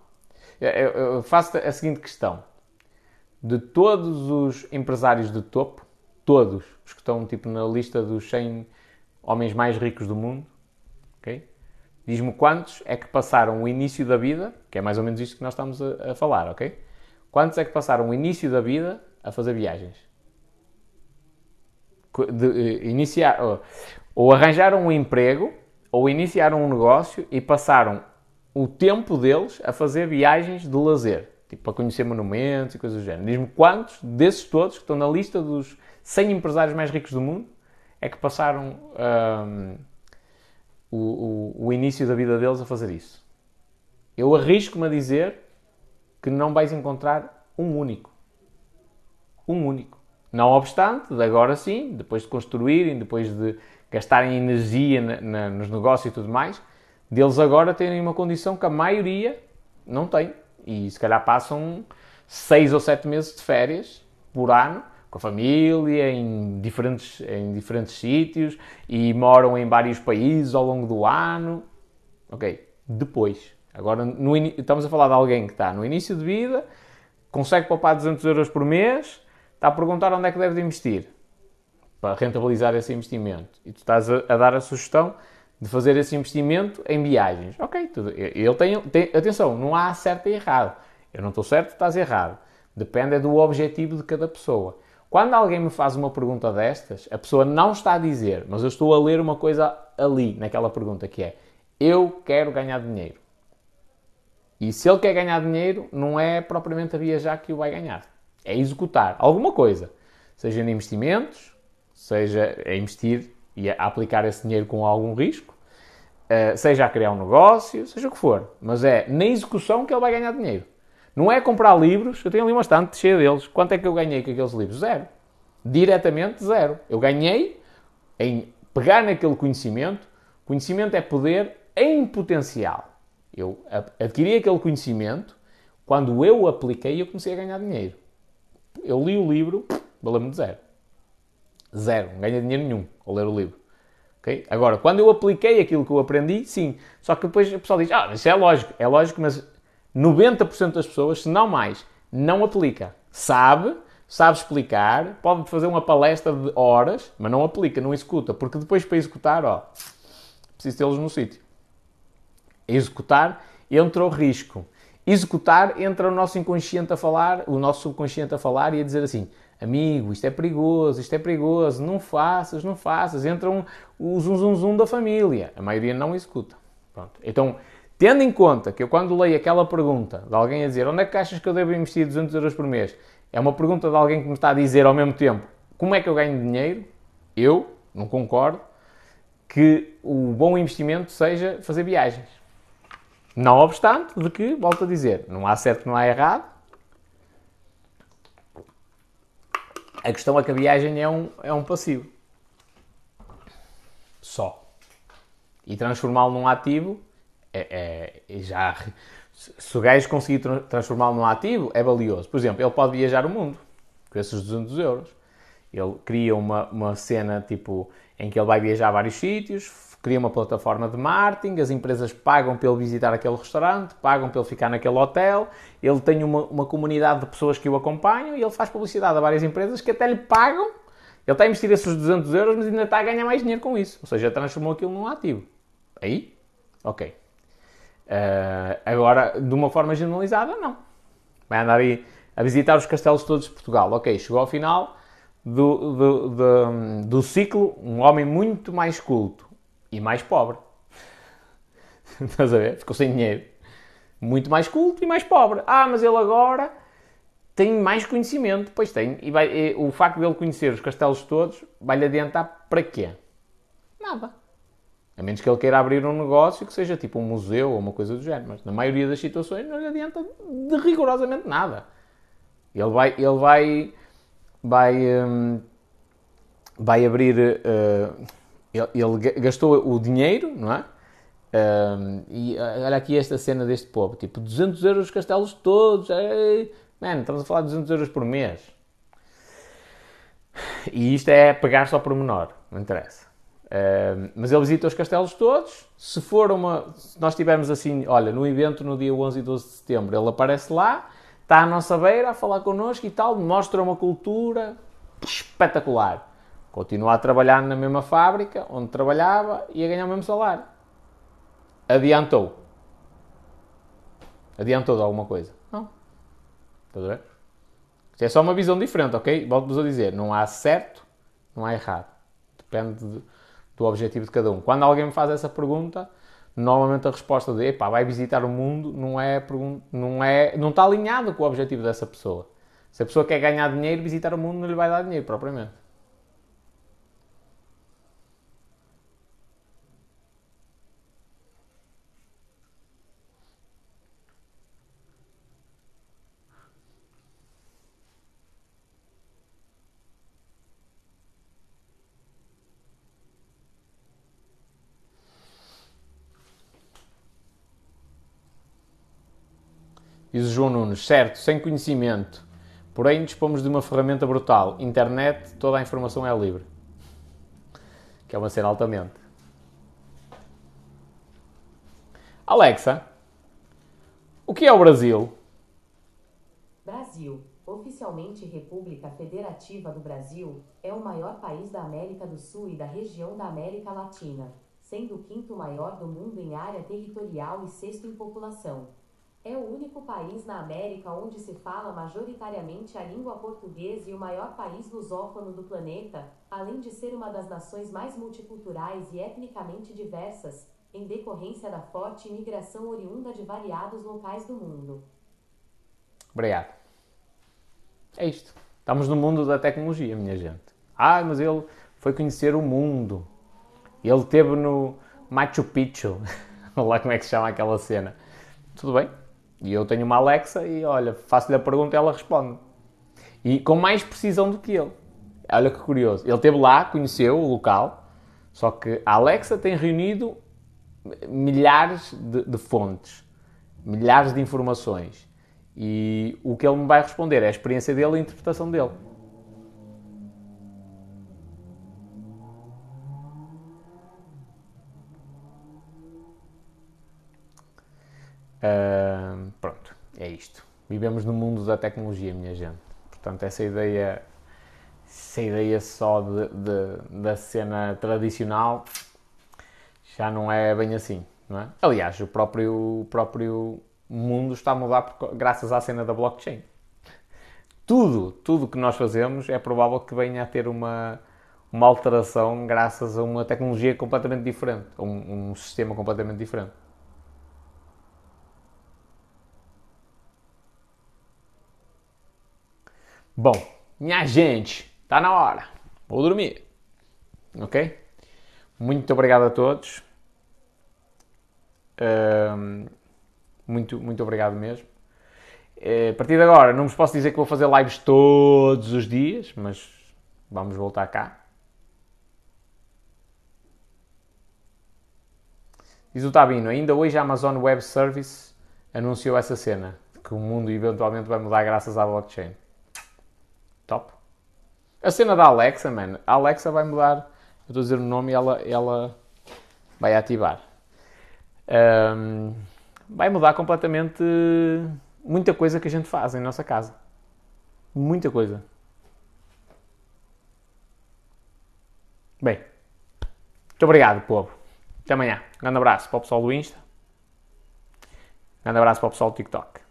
Eu faço a seguinte questão. De todos os empresários de topo, todos os que estão tipo na lista dos 100 homens mais ricos do mundo, ok? Diz-me quantos é que passaram o início da vida, que é mais ou menos isto que nós estamos a, a falar, ok? Quantos é que passaram o início da vida a fazer viagens? De, uh, iniciar, ou, ou arranjaram um emprego, ou iniciaram um negócio e passaram o tempo deles a fazer viagens de lazer, tipo para conhecer monumentos e coisas do género. Diz-me quantos desses todos que estão na lista dos 100 empresários mais ricos do mundo é que passaram um, o, o, o início da vida deles a fazer isso. Eu arrisco-me a dizer que não vais encontrar um único. Um único. Não obstante, de agora sim, depois de construírem, depois de gastarem energia na, na, nos negócios e tudo mais, deles agora terem uma condição que a maioria não tem. E se calhar passam seis ou sete meses de férias por ano com a família, em diferentes, em diferentes sítios e moram em vários países ao longo do ano. Ok, depois. Agora, no, estamos a falar de alguém que está no início de vida, consegue poupar 200 euros por mês, está a perguntar onde é que deve investir para rentabilizar esse investimento. E tu estás a, a dar a sugestão de fazer esse investimento em viagens. Ok, tudo. Tem, tem, atenção, não há certo e errado. Eu não estou certo, estás errado. Depende do objetivo de cada pessoa. Quando alguém me faz uma pergunta destas, a pessoa não está a dizer, mas eu estou a ler uma coisa ali, naquela pergunta, que é eu quero ganhar dinheiro. E se ele quer ganhar dinheiro, não é propriamente a viajar que o vai ganhar. É executar alguma coisa. Seja em investimentos, seja a investir e a aplicar esse dinheiro com algum risco, eh, seja a criar um negócio, seja o que for. Mas é na execução que ele vai ganhar dinheiro. Não é comprar livros, eu tenho ali uma estante cheia deles. Quanto é que eu ganhei com aqueles livros? Zero. Diretamente zero. Eu ganhei em pegar naquele conhecimento. Conhecimento é poder em potencial. Eu adquiri aquele conhecimento, quando eu o apliquei, eu comecei a ganhar dinheiro. Eu li o livro, valeu-me de zero. Zero. Não ganhei dinheiro nenhum ao ler o livro. Okay? Agora, quando eu apliquei aquilo que eu aprendi, sim. Só que depois o pessoal diz, ah, isso é lógico. É lógico, mas 90% das pessoas, se não mais, não aplica. Sabe, sabe explicar, pode fazer uma palestra de horas, mas não aplica, não executa, porque depois para executar, ó, preciso tê-los no sítio. Executar entra o risco. Executar entra o nosso inconsciente a falar, o nosso subconsciente a falar e a dizer assim: amigo, isto é perigoso, isto é perigoso, não faças, não faças. Entram o zum zum zum da família. A maioria não executa. Pronto. Então, Tendo em conta que eu, quando leio aquela pergunta de alguém a dizer onde é que achas que eu devo investir 200 euros por mês, é uma pergunta de alguém que me está a dizer ao mesmo tempo como é que eu ganho dinheiro, eu não concordo que o bom investimento seja fazer viagens. Não obstante de que, volto a dizer, não há certo, não há errado. A questão é que a viagem é um, é um passivo. Só. E transformá-lo num ativo é, é, já, se o gajo conseguir transformá-lo num ativo, é valioso. Por exemplo, ele pode viajar o mundo com esses 200 euros. Ele cria uma, uma cena tipo em que ele vai viajar a vários sítios, cria uma plataforma de marketing, as empresas pagam ele visitar aquele restaurante, pagam ele ficar naquele hotel, ele tem uma, uma comunidade de pessoas que o acompanham e ele faz publicidade a várias empresas que até lhe pagam. Ele está a investir esses 200 euros, mas ainda está a ganhar mais dinheiro com isso. Ou seja, transformou aquilo num ativo. Aí? Ok. Uh, agora, de uma forma generalizada, não. Vai andar aí a visitar os castelos todos de Portugal. Ok, chegou ao final do, do, do, do ciclo um homem muito mais culto e mais pobre. Estás a ver? Ficou sem dinheiro. Muito mais culto e mais pobre. Ah, mas ele agora tem mais conhecimento. Pois tem. E, vai, e o facto de ele conhecer os castelos todos vai-lhe adiantar para quê? Nada. A menos que ele queira abrir um negócio que seja tipo um museu ou uma coisa do género. Mas na maioria das situações não lhe adianta de rigorosamente nada. Ele vai, ele vai, vai, um, vai abrir. Uh, ele, ele gastou o dinheiro, não é? E olha aqui esta cena deste povo, tipo 200 euros os castelos todos, ei, estamos a falar de 200 euros por mês. E isto é pegar só por menor, não interessa. Mas ele visita os castelos todos. Se for uma. Se nós tivermos assim, olha, no evento no dia 11 e 12 de setembro, ele aparece lá, está à nossa beira a falar connosco e tal, mostra uma cultura espetacular. Continua a trabalhar na mesma fábrica onde trabalhava e a ganhar o mesmo salário. Adiantou. Adiantou de alguma coisa? Não. Estás a ver? Isto é só uma visão diferente, ok? Volto-vos a dizer, não há certo, não há errado. Depende de, do objetivo de cada um. Quando alguém me faz essa pergunta, normalmente a resposta de epá, vai visitar o mundo não é, não é não está alinhado com o objetivo dessa pessoa. Se a pessoa quer ganhar dinheiro, visitar o mundo não lhe vai dar dinheiro propriamente. Diz o João Nunes, certo, sem conhecimento. Porém, dispomos de uma ferramenta brutal. Internet, toda a informação é livre. Que é uma cena altamente. Alexa, o que é o Brasil? Brasil, oficialmente República Federativa do Brasil, é o maior país da América do Sul e da região da América Latina, sendo o quinto maior do mundo em área territorial e sexto em população. É o único país na América onde se fala majoritariamente a língua portuguesa e o maior país lusófono do planeta, além de ser uma das nações mais multiculturais e etnicamente diversas, em decorrência da forte imigração oriunda de variados locais do mundo. Obrigado. É isto. Estamos no mundo da tecnologia, minha gente. Ah, mas ele foi conhecer o mundo. Ele esteve no Machu Picchu. Olha lá como é que se chama aquela cena. Tudo bem, e eu tenho uma Alexa e, olha, faço-lhe a pergunta e ela responde. E com mais precisão do que ele. Olha que curioso. Ele esteve lá, conheceu o local, só que a Alexa tem reunido milhares de, de fontes, milhares de informações. E o que ele me vai responder é a experiência dele e a interpretação dele. Pronto, é isto. Vivemos no mundo da tecnologia, minha gente. Portanto, essa ideia, essa ideia só de, de, da cena tradicional já não é bem assim, não é? Aliás, o próprio, o próprio mundo está a mudar por, graças à cena da blockchain. Tudo, tudo que nós fazemos é provável que venha a ter uma, uma alteração graças a uma tecnologia completamente diferente, a um, um sistema completamente diferente. Bom, minha gente, está na hora. Vou dormir. Ok? Muito obrigado a todos. Um, muito, muito obrigado mesmo. Eh, a partir de agora, não vos posso dizer que vou fazer lives todos os dias, mas vamos voltar cá. Diz o Tabino, ainda hoje a Amazon Web Service anunciou essa cena, que o mundo eventualmente vai mudar graças à blockchain. Top. A cena da Alexa, man. A Alexa vai mudar. Eu estou a dizer o nome e ela, ela vai ativar. Um, vai mudar completamente muita coisa que a gente faz em nossa casa. Muita coisa. Bem, muito obrigado, povo. Até amanhã. Um grande abraço para o pessoal do Insta. Um grande abraço para o pessoal do TikTok.